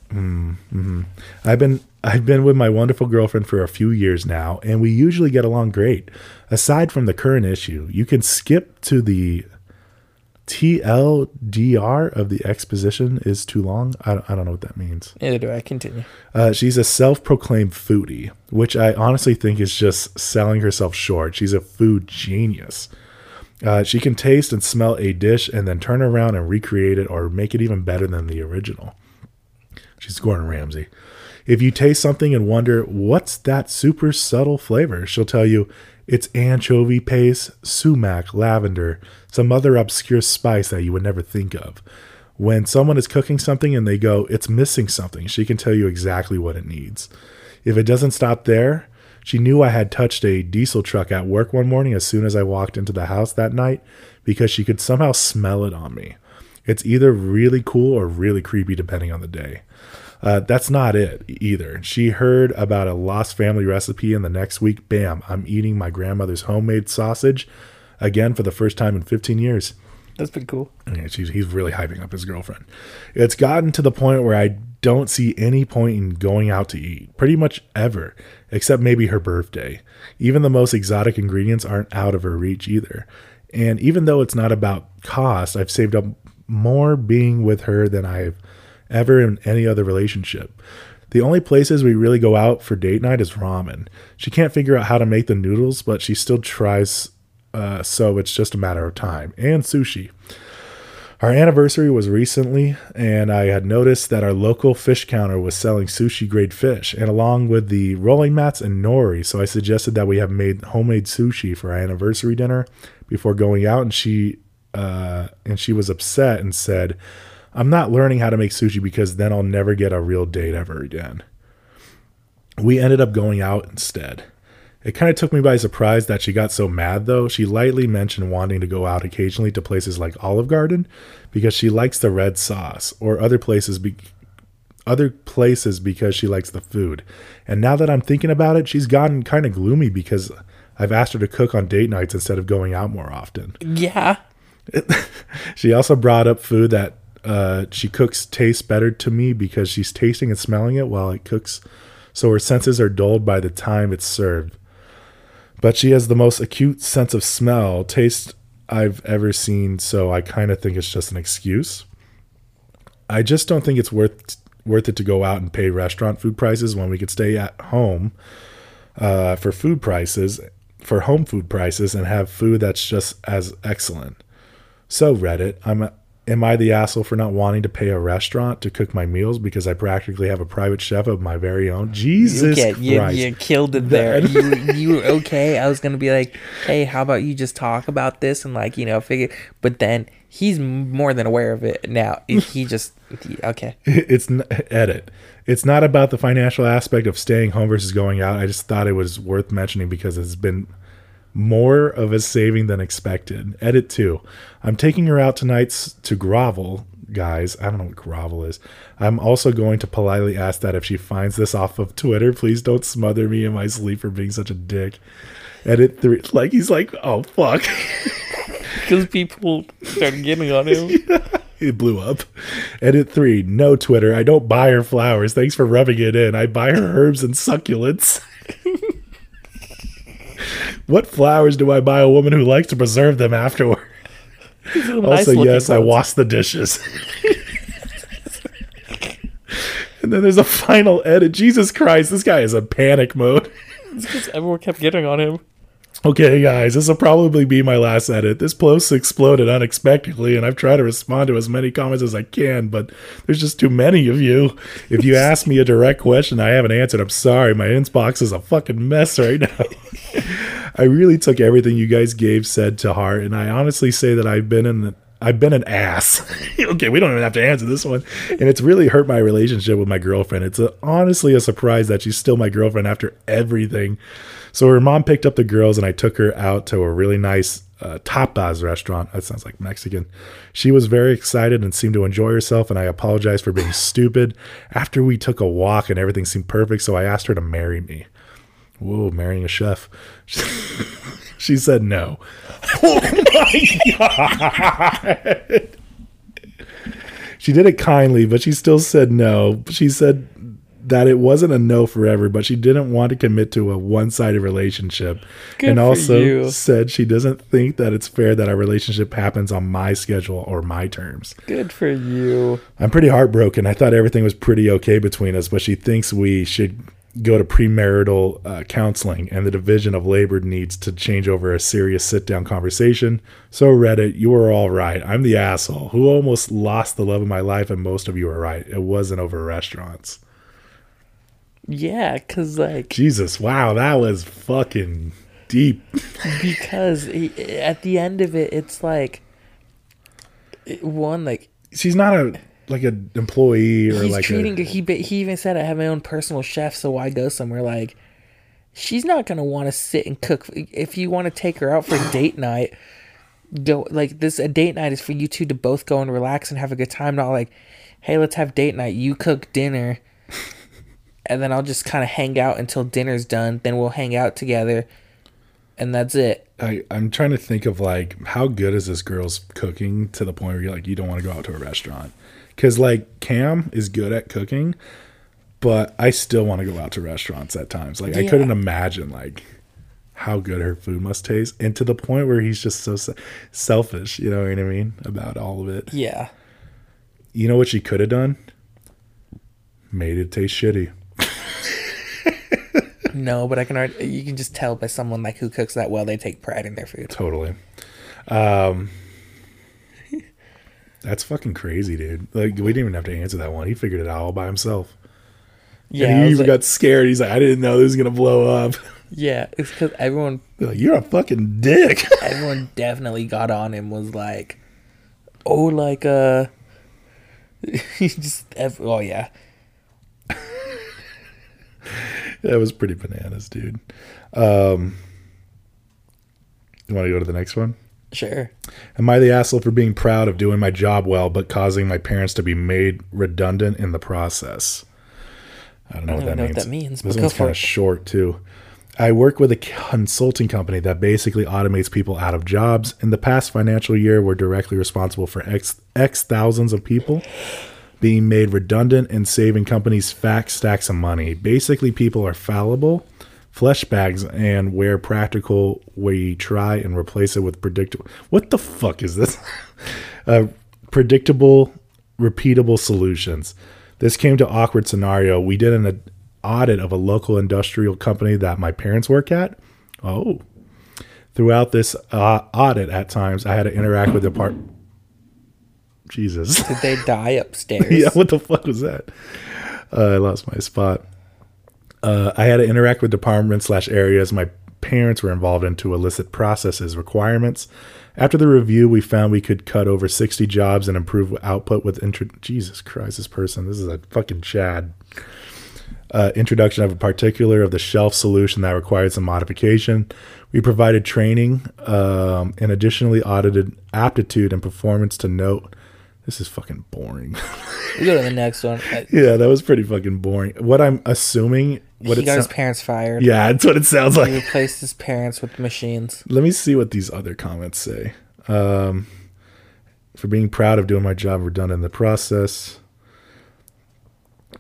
Mm-hmm. I've been I've been with my wonderful girlfriend for a few years now, and we usually get along great. Aside from the current issue, you can skip to the TLDR of the exposition is too long. I don't, I don't know what that means. Neither do I. Continue. Uh, she's a self-proclaimed foodie, which I honestly think is just selling herself short. She's a food genius. Uh, she can taste and smell a dish and then turn around and recreate it or make it even better than the original. She's Gordon Ramsay. If you taste something and wonder what's that super subtle flavor, she'll tell you it's anchovy paste, sumac, lavender, some other obscure spice that you would never think of. When someone is cooking something and they go, it's missing something, she can tell you exactly what it needs. If it doesn't stop there, she knew I had touched a diesel truck at work one morning as soon as I walked into the house that night because she could somehow smell it on me. It's either really cool or really creepy depending on the day. Uh, that's not it either. She heard about a lost family recipe, and the next week, bam, I'm eating my grandmother's homemade sausage again for the first time in 15 years. That's pretty cool. Yeah, he's really hyping up his girlfriend. It's gotten to the point where I don't see any point in going out to eat, pretty much ever, except maybe her birthday. Even the most exotic ingredients aren't out of her reach either. And even though it's not about cost, I've saved up more being with her than I've ever in any other relationship. The only places we really go out for date night is ramen. She can't figure out how to make the noodles, but she still tries, uh, so it's just a matter of time. And sushi. Our anniversary was recently, and I had noticed that our local fish counter was selling sushi grade fish, and along with the rolling mats and nori. So I suggested that we have made homemade sushi for our anniversary dinner before going out, and she uh, and she was upset and said, "I'm not learning how to make sushi because then I'll never get a real date ever again." We ended up going out instead. It kind of took me by surprise that she got so mad, though. She lightly mentioned wanting to go out occasionally to places like Olive Garden because she likes the red sauce, or other places be- other places because she likes the food. And now that I'm thinking about it, she's gotten kind of gloomy because I've asked her to cook on date nights instead of going out more often. Yeah. She also brought up food that uh, she cooks tastes better to me because she's tasting and smelling it while it cooks, so her senses are dulled by the time it's served. But she has the most acute sense of smell, taste I've ever seen, so I kind of think it's just an excuse. I just don't think it's worth worth it to go out and pay restaurant food prices when we could stay at home uh, for food prices, for home food prices, and have food that's just as excellent. So Reddit, I'm am I the asshole for not wanting to pay a restaurant to cook my meals because I practically have a private chef of my very own? Jesus you, Christ! you killed it there. you, you were okay. I was gonna be like, hey, how about you just talk about this and like you know figure. But then he's more than aware of it now. He just okay. it's n- edit. It's not about the financial aspect of staying home versus going out. I just thought it was worth mentioning because it's been more of a saving than expected. Edit two. I'm taking her out tonight to grovel, guys. I don't know what grovel is. I'm also going to politely ask that if she finds this off of Twitter, please don't smother me in my sleep for being such a dick. Edit three. Like he's like, oh fuck. because people started getting on him. It blew up. Edit three. No Twitter. I don't buy her flowers. Thanks for rubbing it in. I buy her herbs and succulents. what flowers do I buy a woman who likes to preserve them afterward? Also, yes, I wash the dishes. and then there's a final edit. Jesus Christ, this guy is in panic mode. Because everyone kept getting on him. Okay, guys, this will probably be my last edit. This post exploded unexpectedly, and I've tried to respond to as many comments as I can, but there's just too many of you. If you ask me a direct question I haven't answered, I'm sorry. My inbox is a fucking mess right now. I really took everything you guys gave said to heart, and I honestly say that I've been in the I've been an ass. okay, we don't even have to answer this one. And it's really hurt my relationship with my girlfriend. It's a, honestly a surprise that she's still my girlfriend after everything. So her mom picked up the girls and I took her out to a really nice uh, tapas restaurant. That sounds like Mexican. She was very excited and seemed to enjoy herself, and I apologized for being stupid. After we took a walk and everything seemed perfect, so I asked her to marry me. Whoa, marrying a chef. she said no. Oh my God. She did it kindly, but she still said no. She said that it wasn't a no forever, but she didn't want to commit to a one sided relationship. Good and also you. said she doesn't think that it's fair that our relationship happens on my schedule or my terms. Good for you. I'm pretty heartbroken. I thought everything was pretty okay between us, but she thinks we should go to premarital uh, counseling and the division of labor needs to change over a serious sit down conversation. So, Reddit, you were all right. I'm the asshole who almost lost the love of my life, and most of you are right. It wasn't over restaurants. Yeah, because, like, Jesus, wow, that was fucking deep. because he, at the end of it, it's like, it- one, like, She's not a like an employee or he's like treating a, he he even said I have my own personal chef, so why go somewhere like she's not gonna want to sit and cook. If you want to take her out for date night, go like this. A date night is for you two to both go and relax and have a good time. Not like, hey, let's have date night. You cook dinner, and then I'll just kind of hang out until dinner's done. Then we'll hang out together, and that's it. I, I'm trying to think of like how good is this girl's cooking to the point where you're like you don't want to go out to a restaurant because like Cam is good at cooking, but I still want to go out to restaurants at times. Like I couldn't imagine like how good her food must taste, and to the point where he's just so se- selfish. You know what I mean about all of it. Yeah. You know what she could have done? Made it taste shitty. No, but I can already, you can just tell by someone like who cooks that well, they take pride in their food. Totally. Um, that's fucking crazy, dude. Like we didn't even have to answer that one. He figured it out all by himself. Yeah, and he even like- got scared. He's like, I didn't know this was gonna blow up. yeah, it's because everyone like, You're a fucking dick. everyone definitely got on him was like oh like uh he just oh yeah that was pretty bananas, dude. Um, you want to go to the next one? sure Am I the asshole for being proud of doing my job well, but causing my parents to be made redundant in the process? I don't know, I what, don't that know what means. that means, This one's for kind of short too. I work with a consulting company that basically automates people out of jobs. In the past financial year, we're directly responsible for X, X thousands of people being made redundant and saving companies fat stacks of money. Basically, people are fallible, flesh bags, and where practical, we try and replace it with predictable. What the fuck is this? uh, predictable, repeatable solutions. This came to awkward scenario. We did an audit of a local industrial company that my parents work at. Oh. Throughout this uh, audit, at times, I had to interact with the part. Jesus. did they die upstairs yeah, what the fuck was that? Uh, I lost my spot. Uh, I had to interact with departments slash areas my parents were involved in to elicit processes requirements. After the review, we found we could cut over 60 jobs and improve output with intro- Jesus Christ, this person, this is a fucking Chad. Uh, introduction of a particular of the shelf solution that required some modification. We provided training um, and additionally audited aptitude and performance to note. This is fucking boring. we go to the next one Uh, Yeah, that was pretty fucking boring. What I'm assuming, what he it got his parents fired yeah, that's what it sounds like. he replaced his parents with machines Let me see what these other comments say. Um, for being proud of doing my job we're done in the process.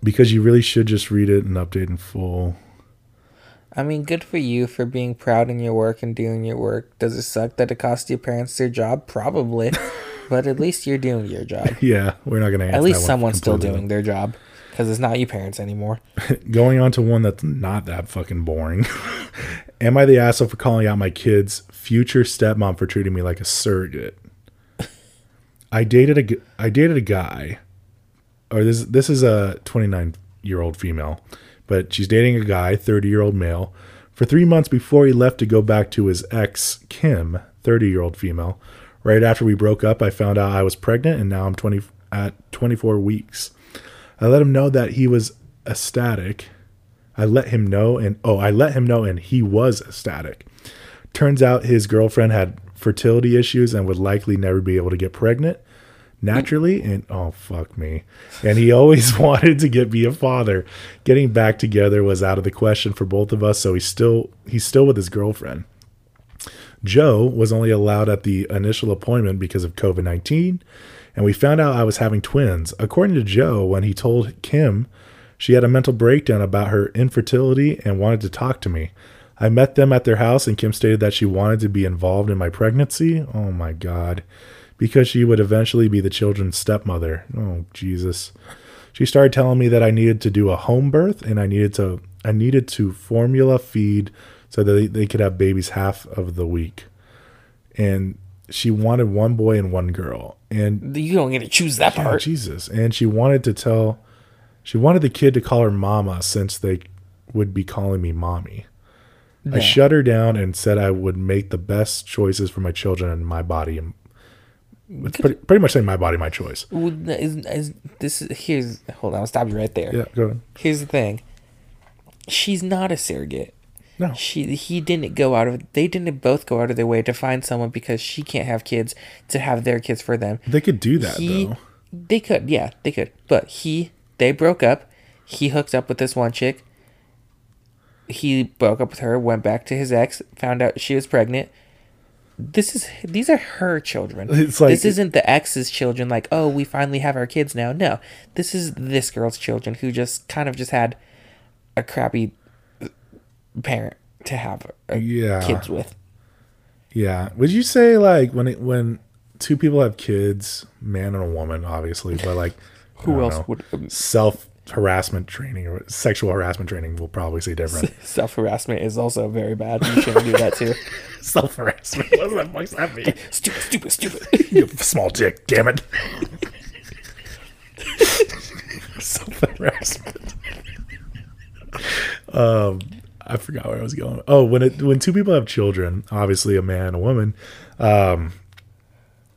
Because you really should just read it and update in full. I mean, good for you for being proud in your work and doing your work. Does it suck that it cost your parents their job? Probably. but at least you're doing your job. Yeah, we're not going to answer At least someone's still doing their job. Because it's not you parents anymore. Going on to one that's not that fucking boring. Am I the asshole for calling out my kid's future stepmom for treating me like a surrogate? I dated a I dated a guy, or this this is a 29 year old female, but she's dating a guy, 30 year old male, for three months before he left to go back to his ex Kim, 30 year old female. Right after we broke up, I found out I was pregnant, and now I'm 20 at 24 weeks. I let him know that he was ecstatic. I let him know, and oh, I let him know, and he was ecstatic. Turns out his girlfriend had fertility issues and would likely never be able to get pregnant naturally. And oh, fuck me. And he always wanted to get be a father. Getting back together was out of the question for both of us. So he's still he's still with his girlfriend. Joe was only allowed at the initial appointment because of COVID 19, and we found out I was having twins. According to Joe, when he told Kim, she had a mental breakdown about her infertility and wanted to talk to me. I met them at their house, and Kim stated that she wanted to be involved in my pregnancy. Oh my God. Because she would eventually be the children's stepmother. Oh, Jesus. She started telling me that I needed to do a home birth and I needed to I needed to formula feed so that they, they could have babies half of the week. And she wanted one boy and one girl. And You don't get to choose that oh, part. Jesus. And she wanted to tell she wanted the kid to call her mama since they would be calling me mommy. I shut her down and said I would make the best choices for my children and my body. And it's pretty, pretty much saying my body, my choice. Is, is, this is, here's, hold on, I'll stop you right there. Yeah, go ahead. Here's the thing. She's not a surrogate. No. She he didn't go out of they didn't both go out of their way to find someone because she can't have kids to have their kids for them. They could do that he though. they could, yeah, they could. But he they broke up. He hooked up with this one chick. He broke up with her, went back to his ex, found out she was pregnant. This is these are her children. It's like- this isn't the ex's children like, "Oh, we finally have our kids now." No. This is this girl's children who just kind of just had a crappy parent to have Yeah. kids with. Yeah. Would you say like when it when two people have kids, man and a woman, obviously, but like Who else would um, self harassment training or sexual harassment training will probably say different. self harassment is also very bad. You shouldn't do that too. self harassment. What does that fuck's that mean? Stupid, stupid, stupid. you small dick, damn it. self harassment. um I forgot where I was going. Oh, when it when two people have children, obviously a man and a woman, um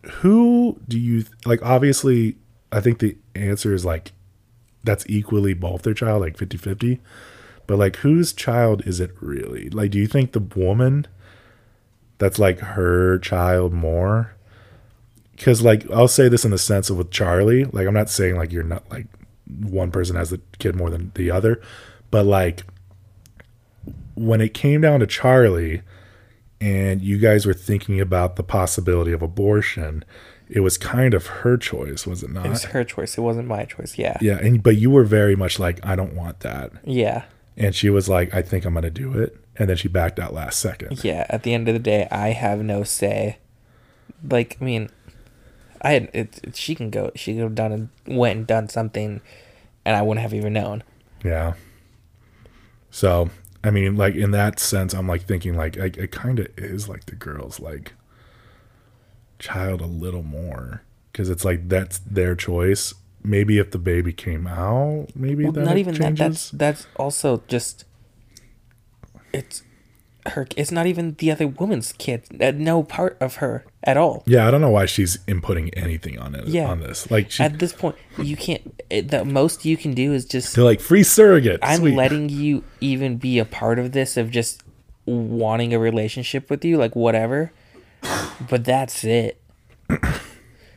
who do you like obviously I think the answer is like that's equally both their child, like 50-50. But like whose child is it really? Like do you think the woman that's like her child more? Cuz like I'll say this in the sense of with Charlie, like I'm not saying like you're not like one person has the kid more than the other, but like when it came down to Charlie and you guys were thinking about the possibility of abortion, it was kind of her choice, was it not? It was her choice. It wasn't my choice. Yeah. yeah, and but you were very much like I don't want that. Yeah. And she was like I think I'm going to do it. And then she backed out last second. Yeah. At the end of the day, I have no say. Like, I mean, I had it. it- She can go. She could have done and went and done something, and I wouldn't have even known. Yeah. So, I mean, like in that sense, I'm like thinking like it, it kind of is like the girl's like child a little more because it's like that's their choice. Maybe if the baby came out, maybe Well, that not even that. That's that's also just. It's her. It's not even the other woman's kid. Uh, No part of her at all. yeah, I don't know why she's inputting anything on it Yeah. on this. Like she, At this point, you can't. The most you can do is just they're like free surrogate. I'm Sweet. letting you even be a part of this of just wanting a relationship with you, like whatever. But that's it.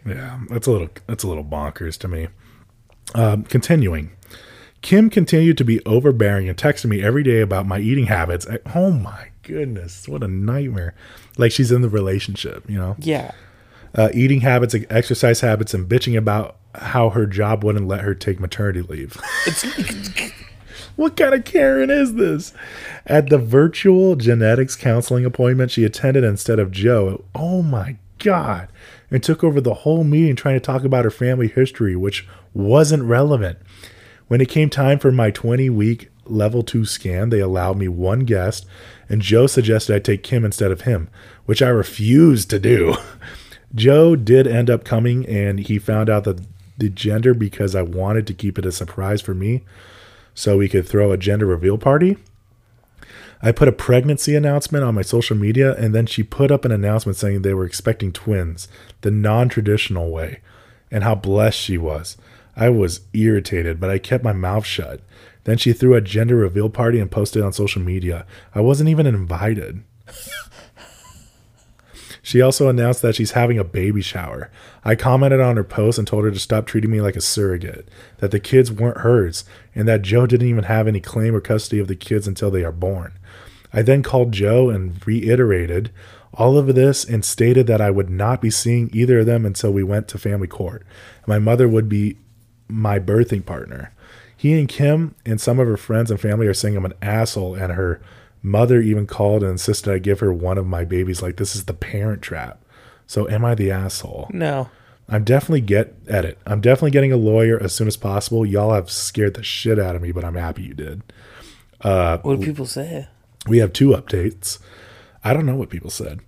Yeah, that's a little that's a little bonkers to me. Um, continuing, Kim continued to be overbearing and texted me every day about my eating habits. I- oh my goodness, what a nightmare! Like she's in the relationship, you know. Yeah. uh, eating habits, exercise habits, and bitching about how her job wouldn't let her take maternity leave. what kind of Karen is this? At the virtual genetics counseling appointment she attended instead of Joe, oh my God, and took over the whole meeting trying to talk about her family history, which wasn't relevant. When it came time for my 20 week level 2 scan, they allowed me one guest, and Joe suggested I take Kim instead of him, which I refused to do. Joe did end up coming, and he found out that the gender because I wanted to keep it a surprise for me so we could throw a gender reveal party. I put a pregnancy announcement on my social media, and then she put up an announcement saying they were expecting twins, the non traditional way, and how blessed she was. I was irritated, but I kept my mouth shut. Then she threw a gender reveal party and posted on social media. I wasn't even invited. She also announced that she's having a baby shower. I commented on her post and told her to stop treating me like a surrogate, that the kids weren't hers, and that Joe didn't even have any claim or custody of the kids until they are born. I then called Joe and reiterated all of this and stated that I would not be seeing either of them until we went to family court. My mother would be my birthing partner. He and Kim and some of her friends and family are saying I'm an asshole, and her mother even called and insisted I give her one of my babies. Like, this is the parent trap. So, am I the asshole? No. I'm definitely get at it. I'm definitely getting a lawyer as soon as possible. Y'all have scared the shit out of me, but I'm happy you did. What do people say? We have two updates. I don't know what people said.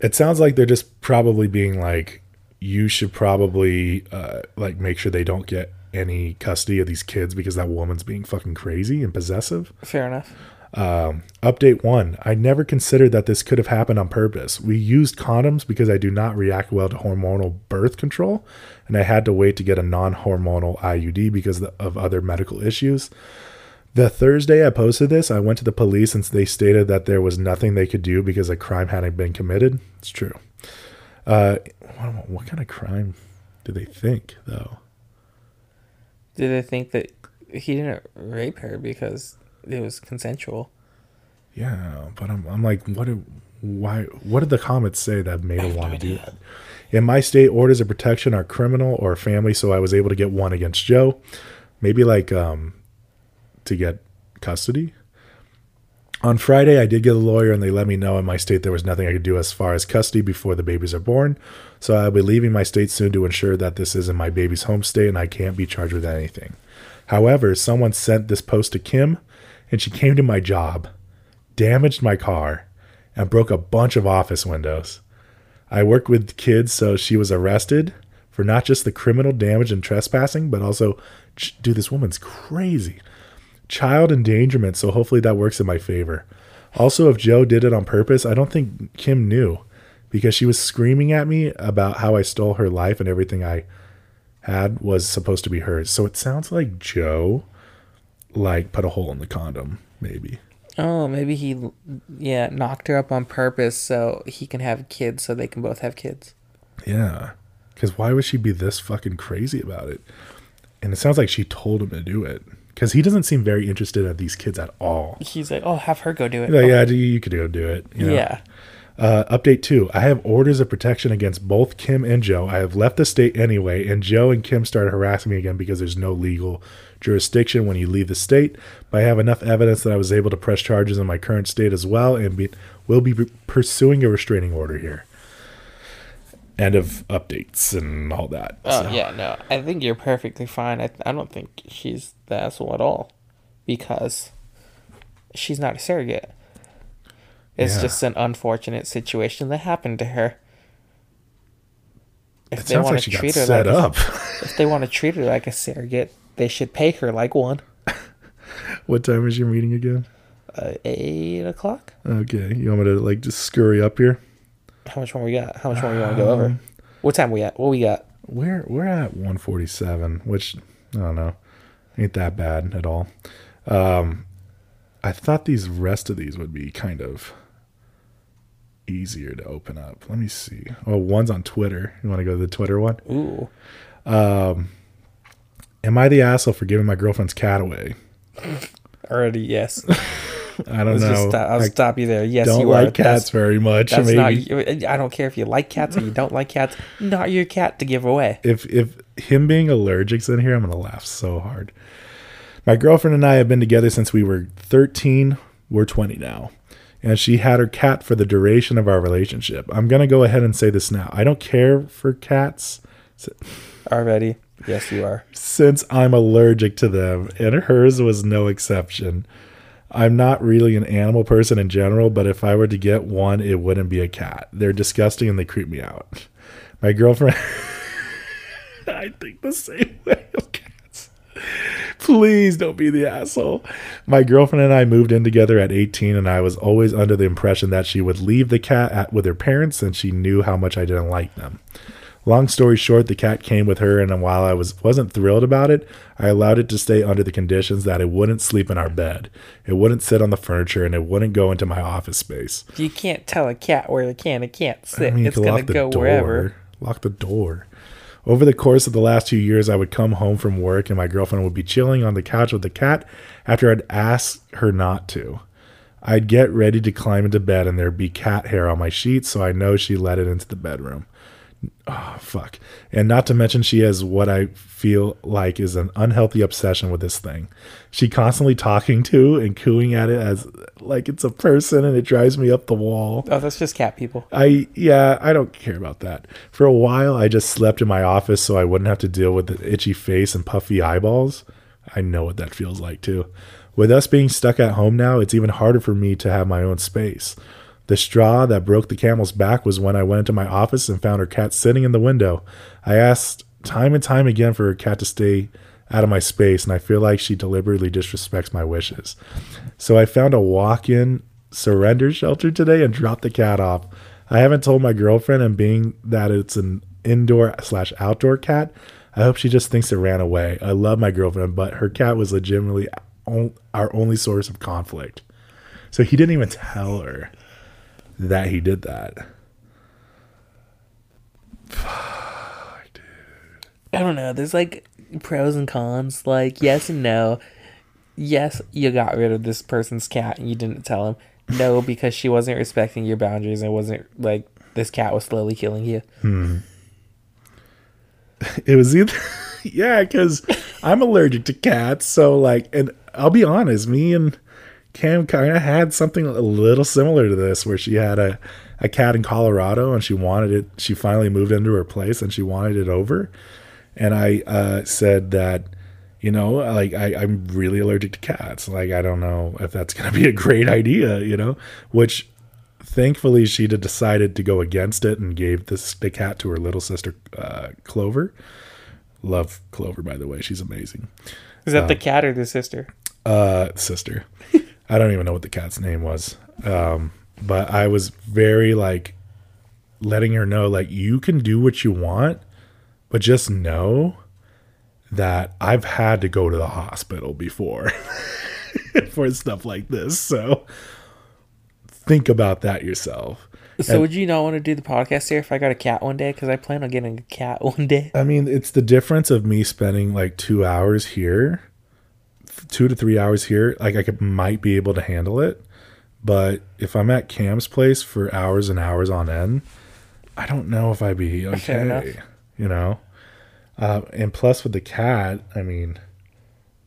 It sounds like they're just probably being like, you should probably uh, like make sure they don't get any custody of these kids because that woman's being fucking crazy and possessive. Fair enough. Update one I never considered that this could have happened on purpose. We used condoms because I do not react well to hormonal birth control, and I had to wait to get a non hormonal IUD because of other medical issues. The Thursday I posted this, I went to the police and they stated that there was nothing they could do because a crime hadn't been committed. It's true. Uh, what, what kind of crime do they think, though? Did they think that he didn't rape her because it was consensual? Yeah, but I'm, I'm like, what? Did, why? What did the comments say that made her want to do that? In my state, orders of protection are criminal or family, so I was able to get one against Joe. Maybe like um, to get custody. On Friday, I did get a lawyer, and they let me know in my state there was nothing I could do as far as custody before the babies are born. So I'll be leaving my state soon to ensure that this isn't my baby's home state and I can't be charged with anything. However, someone sent this post to Kim, and she came to my job, damaged my car, and broke a bunch of office windows. I work with kids, so she was arrested for not just the criminal damage and trespassing, but also, ch- dude, this woman's crazy. Child endangerment, so hopefully that works in my favor. Also, if Joe did it on purpose, I don't think Kim knew because she was screaming at me about how I stole her life and everything I had was supposed to be hers. So it sounds like Joe like put a hole in the condom, maybe. Oh, maybe he, yeah, knocked her up on purpose so he can have kids, so they can both have kids. Yeah. Because why would she be this fucking crazy about it? And it sounds like she told him to do it. Because he doesn't seem very interested in these kids at all. He's like, oh, have her go do it. Like, Oh, yeah, you you could go do it. you know? yeah. Uh, update two I have orders of protection against both Kim and Joe. I have left the state anyway, and Joe and Kim started harassing me again because there's no legal jurisdiction when you leave the state. But I have enough evidence that I was able to press charges in my current state as well and be, will be pursuing a restraining order here. End of updates and all that. Oh, So, yeah, no. I think you're perfectly fine. I, I don't think she's the asshole at all because she's not a surrogate. It's Yeah. just an unfortunate situation that happened to her. If It sounds wanna like she got set like a- up. if they want to treat her like a surrogate, they should pay her like one. what time is your meeting again? Uh, eight o'clock. Okay, you want me to like just scurry up here? How much more we got? How much more we want to go over? What time we at? What we got? We're we're at 147, which I don't know, ain't that bad at all. Um, I thought these rest of these would be kind of easier to open up. Let me see. Oh, one's on Twitter. You want to go to the Twitter one? Ooh, Am I the asshole for giving my girlfriend's cat away? already yes. I don't know. stop, I'll I stop you there. Yes, you don't you like are. cats That's, very much. that's Maybe not. I don't care if you like cats or you don't like cats. Not your cat to give away. if if him being allergic's in here, I'm gonna laugh so hard. My girlfriend and I have been together since we were 13. We're 20 now. And she had her cat for the duration of our relationship. I'm gonna go ahead and say this now. I don't care for cats Already. Yes, you are. since I'm allergic to them, and hers was no exception. I'm not really an animal person in general, but if I were to get one, it wouldn't be a cat. They're disgusting and they creep me out. My girlfriend, I think the same way of cats. Please don't be the asshole. My girlfriend and I moved in together at 18, and I was always under the impression that she would leave the cat at, with her parents, and she knew how much I didn't like them. Long story short, the cat came with her, and while I was wasn't thrilled about it, I allowed it to stay under the conditions that it wouldn't sleep in our bed, it wouldn't sit on the furniture, and it wouldn't go into my office space. You can't tell a cat where it can. It can't I sit. mean, you it's gonna go door. wherever. Lock the door. Over the course of the last two years, I would come home from work and my girlfriend would be chilling on the couch with the cat after I'd asked her not to. I'd get ready to climb into bed and there'd be cat hair on my sheets, so I know she let it into the bedroom. Oh, fuck. And not to mention, she has what I feel like is an unhealthy obsession with this thing. She constantly talking to and cooing at it as like it's a person, and it drives me up the wall. Oh, that's just cat people. I yeah, I don't care about that. For a while, I just slept in my office so I wouldn't have to deal with the itchy face and puffy eyeballs. I know what that feels like too. With us being stuck at home now, it's even harder for me to have my own space. The straw that broke the camel's back was when I went into my office and found her cat sitting in the window. I asked time and time again for her cat to stay out of my space, and I feel like she deliberately disrespects my wishes. So I found a walk in surrender shelter today and dropped the cat off. I haven't told my girlfriend, and being that it's an indoor slash outdoor cat, I hope she just thinks it ran away. I love my girlfriend, but her cat was legitimately our only source of conflict. So he didn't even tell her that he did that. I don't know. There's like pros and cons. Like yes and no. Yes, you got rid of this person's cat and you didn't tell him. No, because she wasn't respecting your boundaries and wasn't like this cat was slowly killing you. Hmm. It was either yeah, because I'm allergic to cats. So like, and I'll be honest, me and Cam kind of had something a little similar to this, where she had a a cat in Colorado and she wanted it. She finally moved into her place and she wanted it over. And I uh, said that, you know, like I, I'm really allergic to cats. Like I don't know if that's gonna be a great idea, you know. Which thankfully she decided to go against it and gave this the cat to her little sister uh, Clover. Love Clover, by the way. She's amazing. Is that the cat or the sister? Uh, sister. I don't even know what the cat's name was. Um, but I was very like letting her know, like, you can do what you want, but just know that I've had to go to the hospital before for stuff like this. So think about that yourself. So would you not want to do the podcast here if I got a cat one day? Because I plan on getting a cat one day. I mean, it's the difference of me spending like two hours here, two to three hours here. Like I could might be able to handle it, but if I'm at Cam's place for hours and hours on end, I don't know if I'd be okay. You know, uh, and plus with the cat, I mean,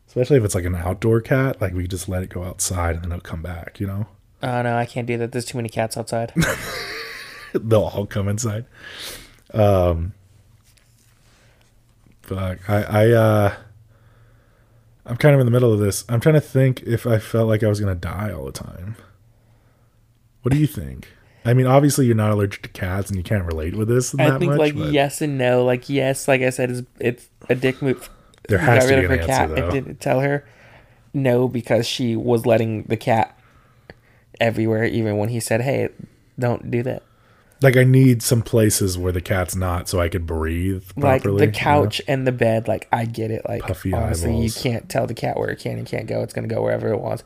especially if it's like an outdoor cat, like we just let it go outside and then it'll come back. You know, Oh no, I can't do that. There's too many cats outside. they'll all come inside. Um, fuck, I, I, uh, I'm kind of in the middle of this. I'm trying to think if I felt like I was gonna die all the time. What do you think? I mean, obviously you're not allergic to cats and you can't relate with this I think much. like but yes and no. Like yes, like I said, it's it's a dick move. There has got to rid be of an her answer, cat though. and didn't tell her. No, because she was letting the cat everywhere, even when he said, "Hey, don't do that." Like I need some places where the cat's not, so I could breathe Like properly. the you know? couch and the bed. Like I get it. Like Puffy honestly, eyeballs. you can't tell the cat where it can and can't go. It's gonna go wherever it wants.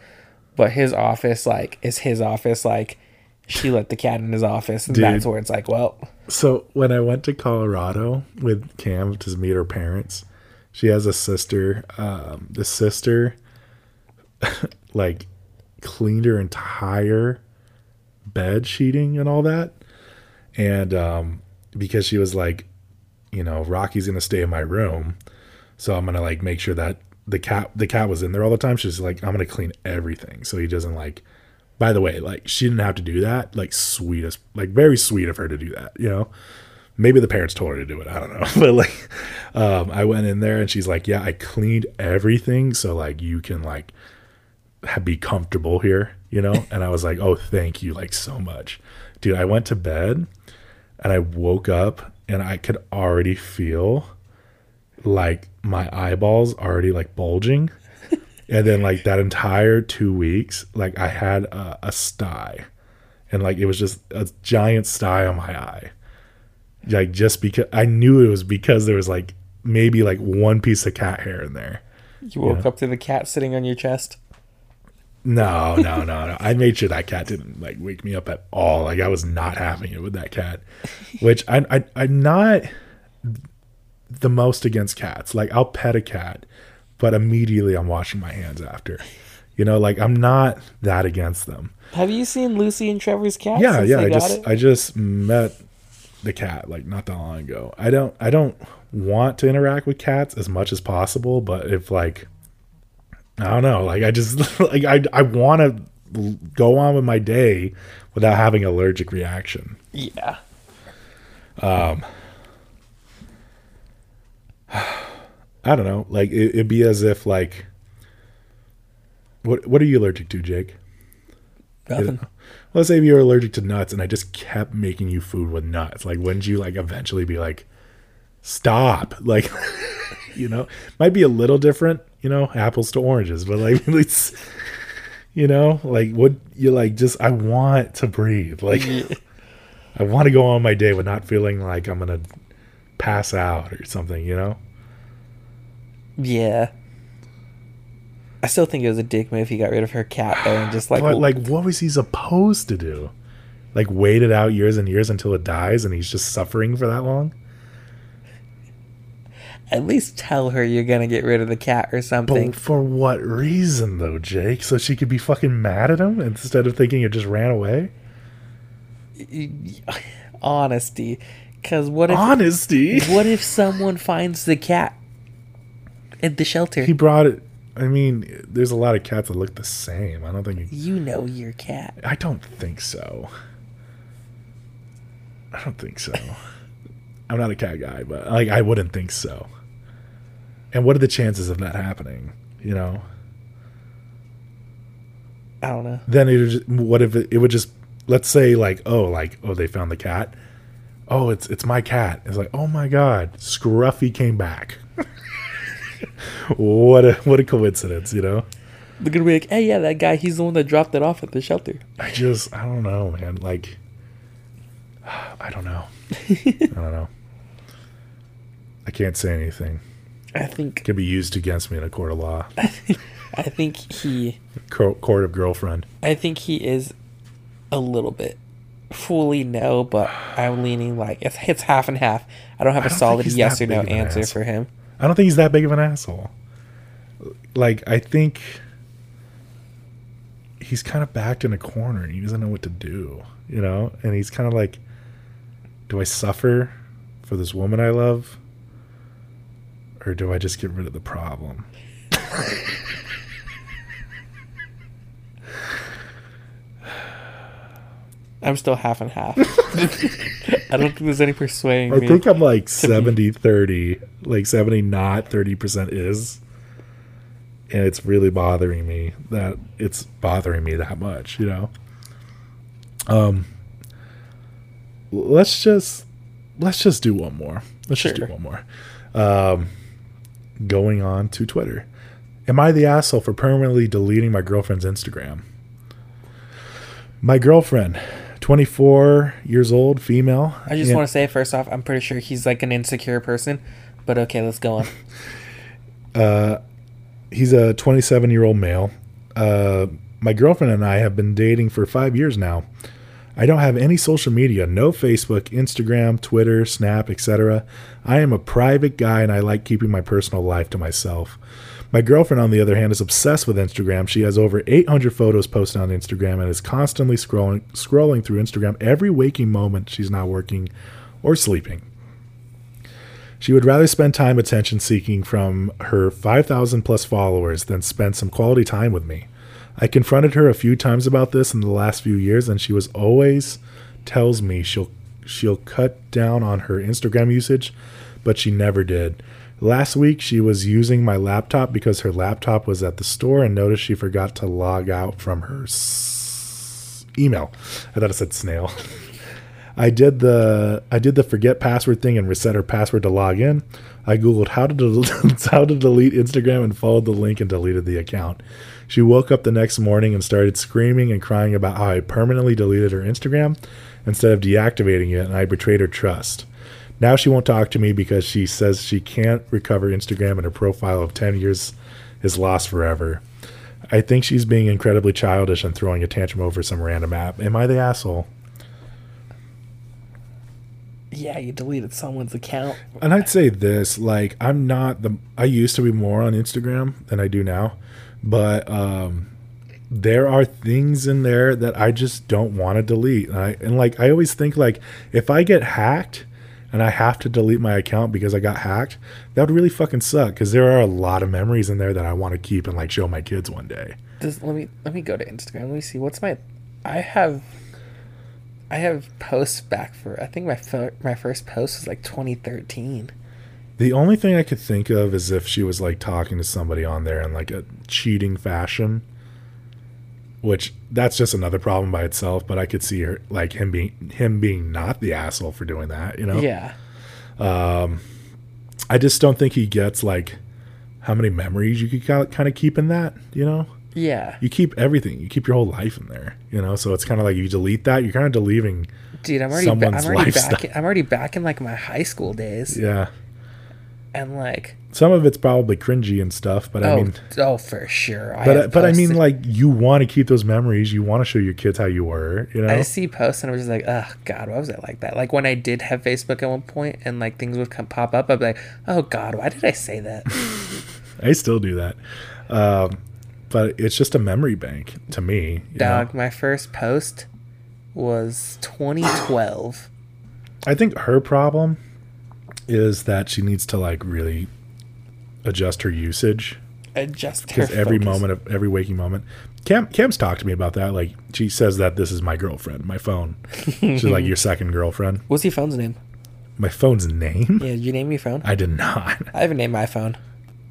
But his office, like, is his office. Like she let the cat in his office, and Dude. that's where it's like, well, So when I went to Colorado with Cam to meet her parents, she has a sister. Um, the sister, like, cleaned her entire bed sheeting and all that. And um, because she was like, you know, Rocky's gonna stay in my room, so I'm gonna like make sure that the cat the cat was in there all the time. She's like, I'm gonna clean everything so he doesn't like. By the way, like she didn't have to do that. Like sweetest, like very sweet of her to do that. You know, maybe the parents told her to do it. I don't know, but like, um, I went in there and she's like, yeah, I cleaned everything so like you can like be comfortable here, you know? And I was like, oh, thank you, like so much. Dude, I went to bed and I woke up and I could already feel like my eyeballs already like bulging. and then like that entire two weeks, like I had a, a sty and like it was just a giant sty on my eye. Like just because I knew it was because there was like maybe like one piece of cat hair in there. You woke up to the cat sitting on your chest. No, no, no, no. I made sure that cat didn't like wake me up at all. Like I was not having it with that cat. Which I, I I'm not the most against cats. Like I'll pet a cat, but immediately I'm washing my hands after. You know, like I'm not that against them. Have you seen Lucy and Trevor's cat? Yeah, yeah. I just it? I just met the cat like not that long ago. I don't I don't want to interact with cats as much as possible, but if like I don't know, like I just like I I want to go on with my day without having an allergic reaction. yeah. Um. I don't know, like it, it'd be as if like what what are you allergic to, Jake? Nothing. Let's say you're allergic to nuts, and I just kept making you food with nuts. Like, wouldn't you like eventually be like, stop? Like, you know, might be a little different, you know, apples to oranges, but like, it's, you know, like, what you like? Just I want to breathe. Like, I want to go on my day with not feeling like I'm gonna pass out or something. You know? Yeah. I still think it was a dick move. if He got rid of her cat though, and just like, but like, what was he supposed to do? Like, wait it out years and years until it dies, and he's just suffering for that long? At least tell her you're gonna get rid of the cat or something. But for what reason, though, Jake? So she could be fucking mad at him instead of thinking it just ran away? Honesty, because what if Honesty. what if someone finds the cat at the shelter? He brought it. I mean, there's a lot of cats that look the same. I don't think. He, you know your cat. I don't think so. I don't think so. I'm not a cat guy, but like I wouldn't think so. And what are the chances of that happening? You know. I don't know. then it would just, what if it, it would just let's say like oh like oh they found the cat oh it's it's my cat it's like oh my god scruffy came back what a what a coincidence you know They're gonna be like, "Hey, yeah, that guy. He's the one that dropped it off at the shelter." i just i don't know man like i don't know i don't know i can't say anything I think. can be used against me in a court of law I think he. Co- court of girlfriend I think he is a little bit. Fully no, but I'm leaning like it's, it's half and half. I don't have a don't solid yes or no an answer asshole. for him. I don't think he's that big of an asshole. Like I think he's kind of backed in a corner and he doesn't know what to do, you know? And he's kind of like do I suffer for this woman I love or do I just get rid of the problem? I'm still half and half. I don't think there's any persuading I me. think I'm like 70 30, like 70 not 30% is. And it's really bothering me that it's bothering me that much, you know. Um let's just let's just do one more. Let's just do one more. Um going on to Twitter. Am I the asshole for permanently deleting my girlfriend's Instagram? My girlfriend, 24 years old, female. I just and- want to say first off, I'm pretty sure he's like an insecure person. But okay, let's go on. Uh, he's a 27 year old male. Uh, my girlfriend and I have been dating for five years now. I don't have any social media, no Facebook, Instagram, Twitter, Snap, etc. I am a private guy and I like keeping my personal life to myself. My girlfriend, on the other hand, is obsessed with Instagram. She has over 800 photos posted on Instagram and is constantly scrolling scrolling through Instagram every waking moment she's not working or sleeping. She would rather spend time attention seeking from her 5,000 plus followers than spend some quality time with me. I confronted her a few times about this in the last few years, and she was always tells me she'll she'll cut down on her Instagram usage, but she never did. Last week, she was using my laptop because her laptop was at the store and noticed she forgot to log out from her s- email. I thought it said snail. I did the I did the forget password thing and reset her password to log in. I googled how to del- how to delete Instagram and followed the link and deleted the account. She woke up the next morning and started screaming and crying about how I permanently deleted her Instagram instead of deactivating it and I betrayed her trust. Now she won't talk to me because she says she can't recover Instagram and her profile of 10 years is lost forever. I think she's being incredibly childish and throwing a tantrum over some random app. Am I the asshole? Yeah, you deleted someone's account. And I'd say this, like I'm not the I used to be more on Instagram than I do now, but um there are things in there that I just don't want to delete. And, I, and like I always think like if I get hacked and I have to delete my account because I got hacked, that would really fucking suck cuz there are a lot of memories in there that I want to keep and like show my kids one day. Just let me let me go to Instagram. Let me see what's my. I have. I have posts back for. I think my fir- my first post was like 2013. The only thing I could think of is if she was like talking to somebody on there in like a cheating fashion, which that's just another problem by itself. But I could see her like him being him being not the asshole for doing that. You know, Yeah. Um, I just don't think he gets like how many memories you could kind of keep in that. You know, Yeah. you keep everything, you keep your whole life in there. You know, so it's kind of like you delete that, you're kind of deleting. Dude, I'm already ba- I'm already back. In, I'm already back in like my high school days, Yeah, and like some of it's probably cringy and stuff, but I oh mean. oh for sure. I But have but I mean, like you want to keep those memories. You want to show your kids how you were. You know, I see posts and I was just like, oh god, why was I like that? Like when I did have Facebook at one point and like things would come pop up, I'd be like, oh god, why did I say that? I still do that. Um, but it's just a memory bank to me. you know? Dog, my first post was 2012. I think her problem is that she needs to like really adjust her usage Adjust her because every focus. moment of every waking moment. Cam Cam's talked to me about that. Like she says that this is my girlfriend, my phone. She's like your second girlfriend. What's your phone's name? My phone's name? Yeah, did you name your phone? I did not. I haven't named my phone,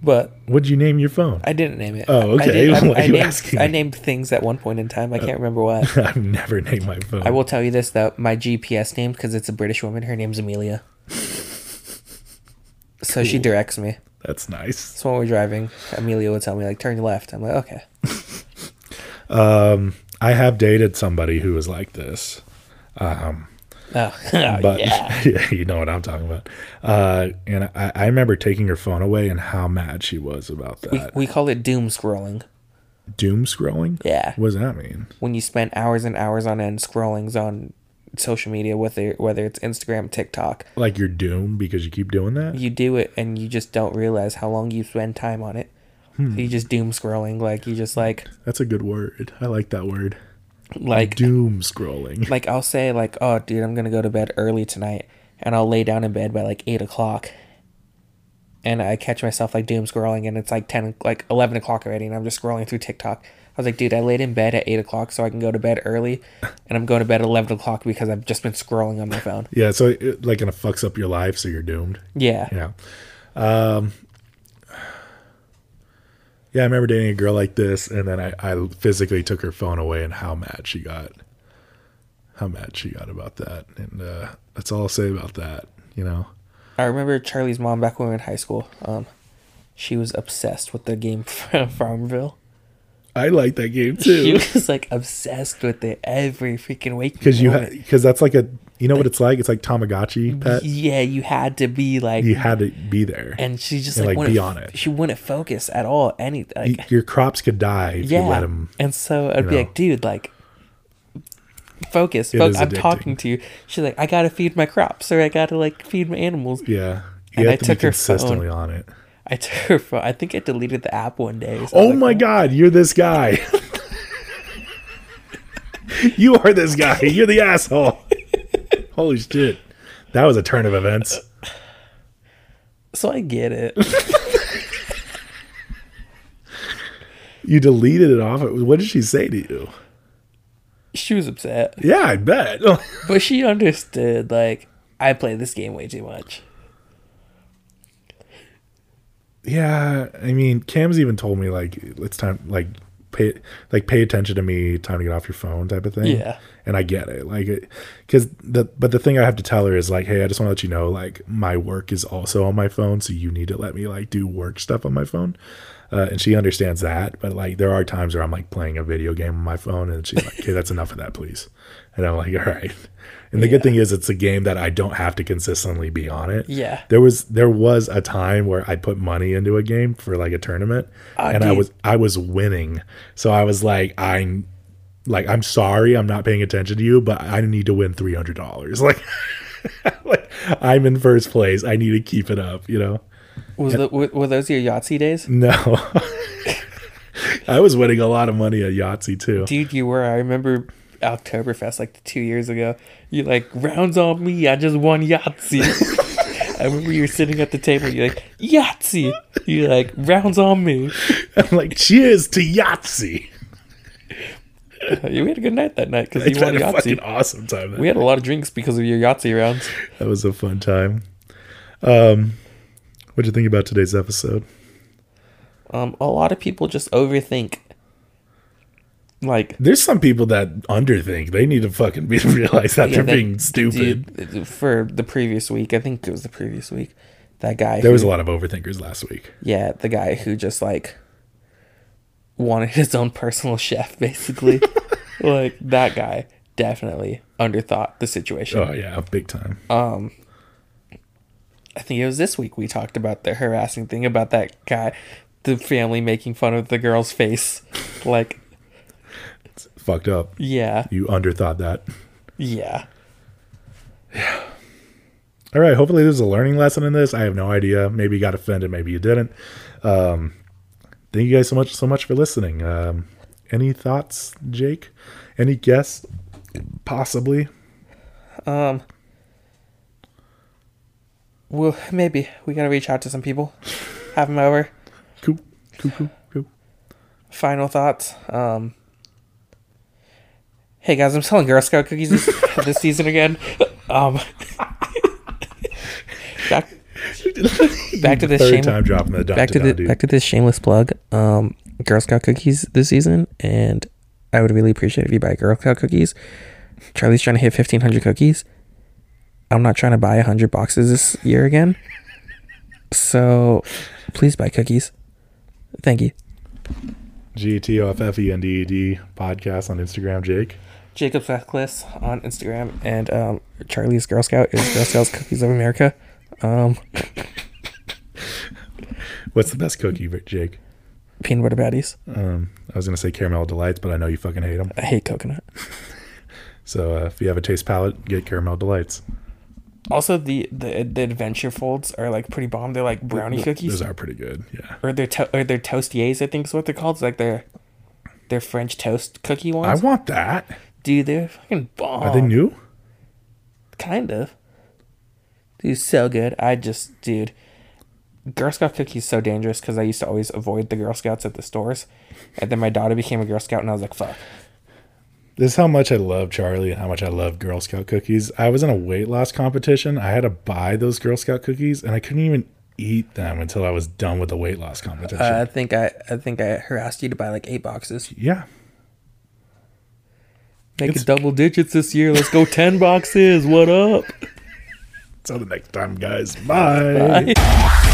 but What'd you name your phone? I didn't name it. Oh, I okay. did- I, are I named, I named things at one point in time. I can't remember what. I've never named my phone. I will tell you this though, my GPS name because it's a British woman. Her name's Amelia. So she directs me. That's nice. So when we're driving, Amelia would tell me like turn left. I'm like okay. Um, I have dated somebody who was like this. Oh, but yeah. yeah, you know what I'm talking about. Uh, and I, I remember taking her phone away and how mad she was about We, that. we call it doom scrolling. Doom scrolling? Yeah. What does that mean? When you spend hours and hours on end scrollings on social media, whether whether it's Instagram, TikTok, Like you're doomed because you keep doing that? you do it and you just don't realize how long you spend time on it. Hmm. So you just doom scrolling, like you just like That's a good word. I like that word. Like Doom scrolling. like I'll say like, oh dude, I'm gonna go to bed early tonight, and I'll lay down in bed by like eight o'clock, and I catch myself like doom scrolling, and it's like ten, like eleven o'clock already, and I'm just scrolling through TikTok. I was like, dude, I laid in bed at eight o'clock so I can go to bed early, and I'm going to bed at eleven o'clock because I've just been scrolling on my phone. Yeah, so it like kind of fucks up your life, so you're doomed. Yeah, Yeah. Um, yeah, I remember dating a girl like this, and then I, I physically took her phone away, and how mad she got. How mad she got about that. And uh, that's all I'll say about that, you know? I remember Charlie's mom back when we were in high school. Um, she was obsessed with the game Farmville. I like that game too. She was like obsessed with it every freaking week. Because you had because that's like a you know what it's like. It's like Tamagotchi pet. yeah, you had to be like, You had to be there. and she just and, like, like, wouldn't be on it. She wouldn't focus at all. Anything. Y- your crops could die if yeah. you let them. and so I'd be know. like, dude, like, focus. It Fo- is I'm addicting. talking to you. She's like, I gotta feed my crops, or I gotta like feed my animals. Yeah, you And I to took her consistently phone. on it. I took her phone. I think I deleted the app one day. something Oh like my that. god, you're this guy. you are this guy. You're the asshole. Holy shit. That was a turn of events. So I get it. You deleted it off. What did she say to you? she was upset, Yeah, I bet. but she understood. Like I play this game way too much. yeah, I mean, Cam's even told me like it's time like pay like pay attention to me, time to get off your phone type of thing. Yeah. And I get it. Like it cuz the but the thing I have to tell her is like, "Hey, I just want to let you know like my work is also on my phone, so you need to let me like do work stuff on my phone." Uh, and she understands that, but like there are times where I'm like playing a video game on my phone, and she's like, "Okay, that's enough of that, please." And I'm like, "All right." And the good thing is, it's a game that I don't have to consistently be on it. Yeah. There was there was a time where I put money into a game for like a tournament, Ah, and I was I was winning, so I was like, I'm like I'm sorry, I'm not paying attention to you, but I need to win three hundred dollars. Like, like I'm in first place. I need to keep it up. You know. Was the, were, were those your Yahtzee days? No. I was winning a lot of money at Yahtzee too. Dude, you were. I remember Oktoberfest like two years ago. You like rounds on me. I just won Yahtzee. I remember you were sitting at the table. You're like Yahtzee. You're like rounds on me. I'm like, cheers to Yahtzee. You had a good night that night because you won a fucking Yahtzee. awesome time. We had a lot of drinks because of your Yahtzee rounds. That was a fun time. Um, what'd you think about today's episode? Um, a lot of people just overthink. Like There's some people that underthink. They need to fucking be, realize that yeah, they're that being stupid. dude, for the previous week, I think it was the previous week. That guy. There was a lot of overthinkers last week. Yeah, the guy who just like wanted his own personal chef, basically. like that guy definitely underthought the situation. Oh yeah, big time. Um, I think it was this week we talked about the harassing thing about that guy, the family making fun of the girl's face. Like, Fucked up. yeah, You underthought that. yeah. Yeah. All right. Hopefully, there's a learning lesson in this. I have no idea. Maybe you got offended. Maybe you didn't. Um, thank you guys so much, so much for listening. Um, any thoughts, Jake? Any guests? Possibly. Um. Well, maybe we gotta reach out to some people, have them over. Cool. Cool. Cool. Cool. final thoughts. Um, hey guys, I'm selling Girl Scout cookies this, this season again. Um, back, back to this Third shame, time dropping the back to the dude. back to this shameless plug. Um, Girl Scout cookies this season, and I would really appreciate if you buy Girl Scout cookies. Charlie's trying to hit 1,500 cookies. I'm not trying to buy 100 boxes this year again. So, please buy cookies. Thank you. G T O F F E N D E D podcast on Instagram, Jake. Jacob Sethcliffe on Instagram, and um, Charlie's Girl Scout is Girl Scouts Cookies of America. Um, What's the best cookie, Jake? peanut butter patties. Um, I was gonna say caramel delights, but I know you fucking hate them. I hate coconut. So uh, if you have a taste palette, get caramel delights. Also, the, the the Adventurefuls are like pretty bomb. They're like brownie cookies, Those are pretty good. Yeah. or they're to- or they're Toast-Yays. I think is what they're called. It's like they're they're French toast cookie ones. I want that. Dude, they're fucking bomb. Are they new? Kind of. Dude, so good. I just, dude, Girl Scout cookies so dangerous because I used to always avoid the Girl Scouts at the stores, and then my daughter became a Girl Scout, and I was like, fuck. This is how much I love Charlie and how much I love Girl Scout cookies. I was in a weight loss competition. I had to buy those Girl Scout cookies, and I couldn't even eat them until I was done with the weight loss competition. Uh, I think I, I think I harassed you to buy like eight boxes. yeah. Make It's- it double digits this year. Let's go ten boxes. What up? Until the next time, guys. Bye. Bye.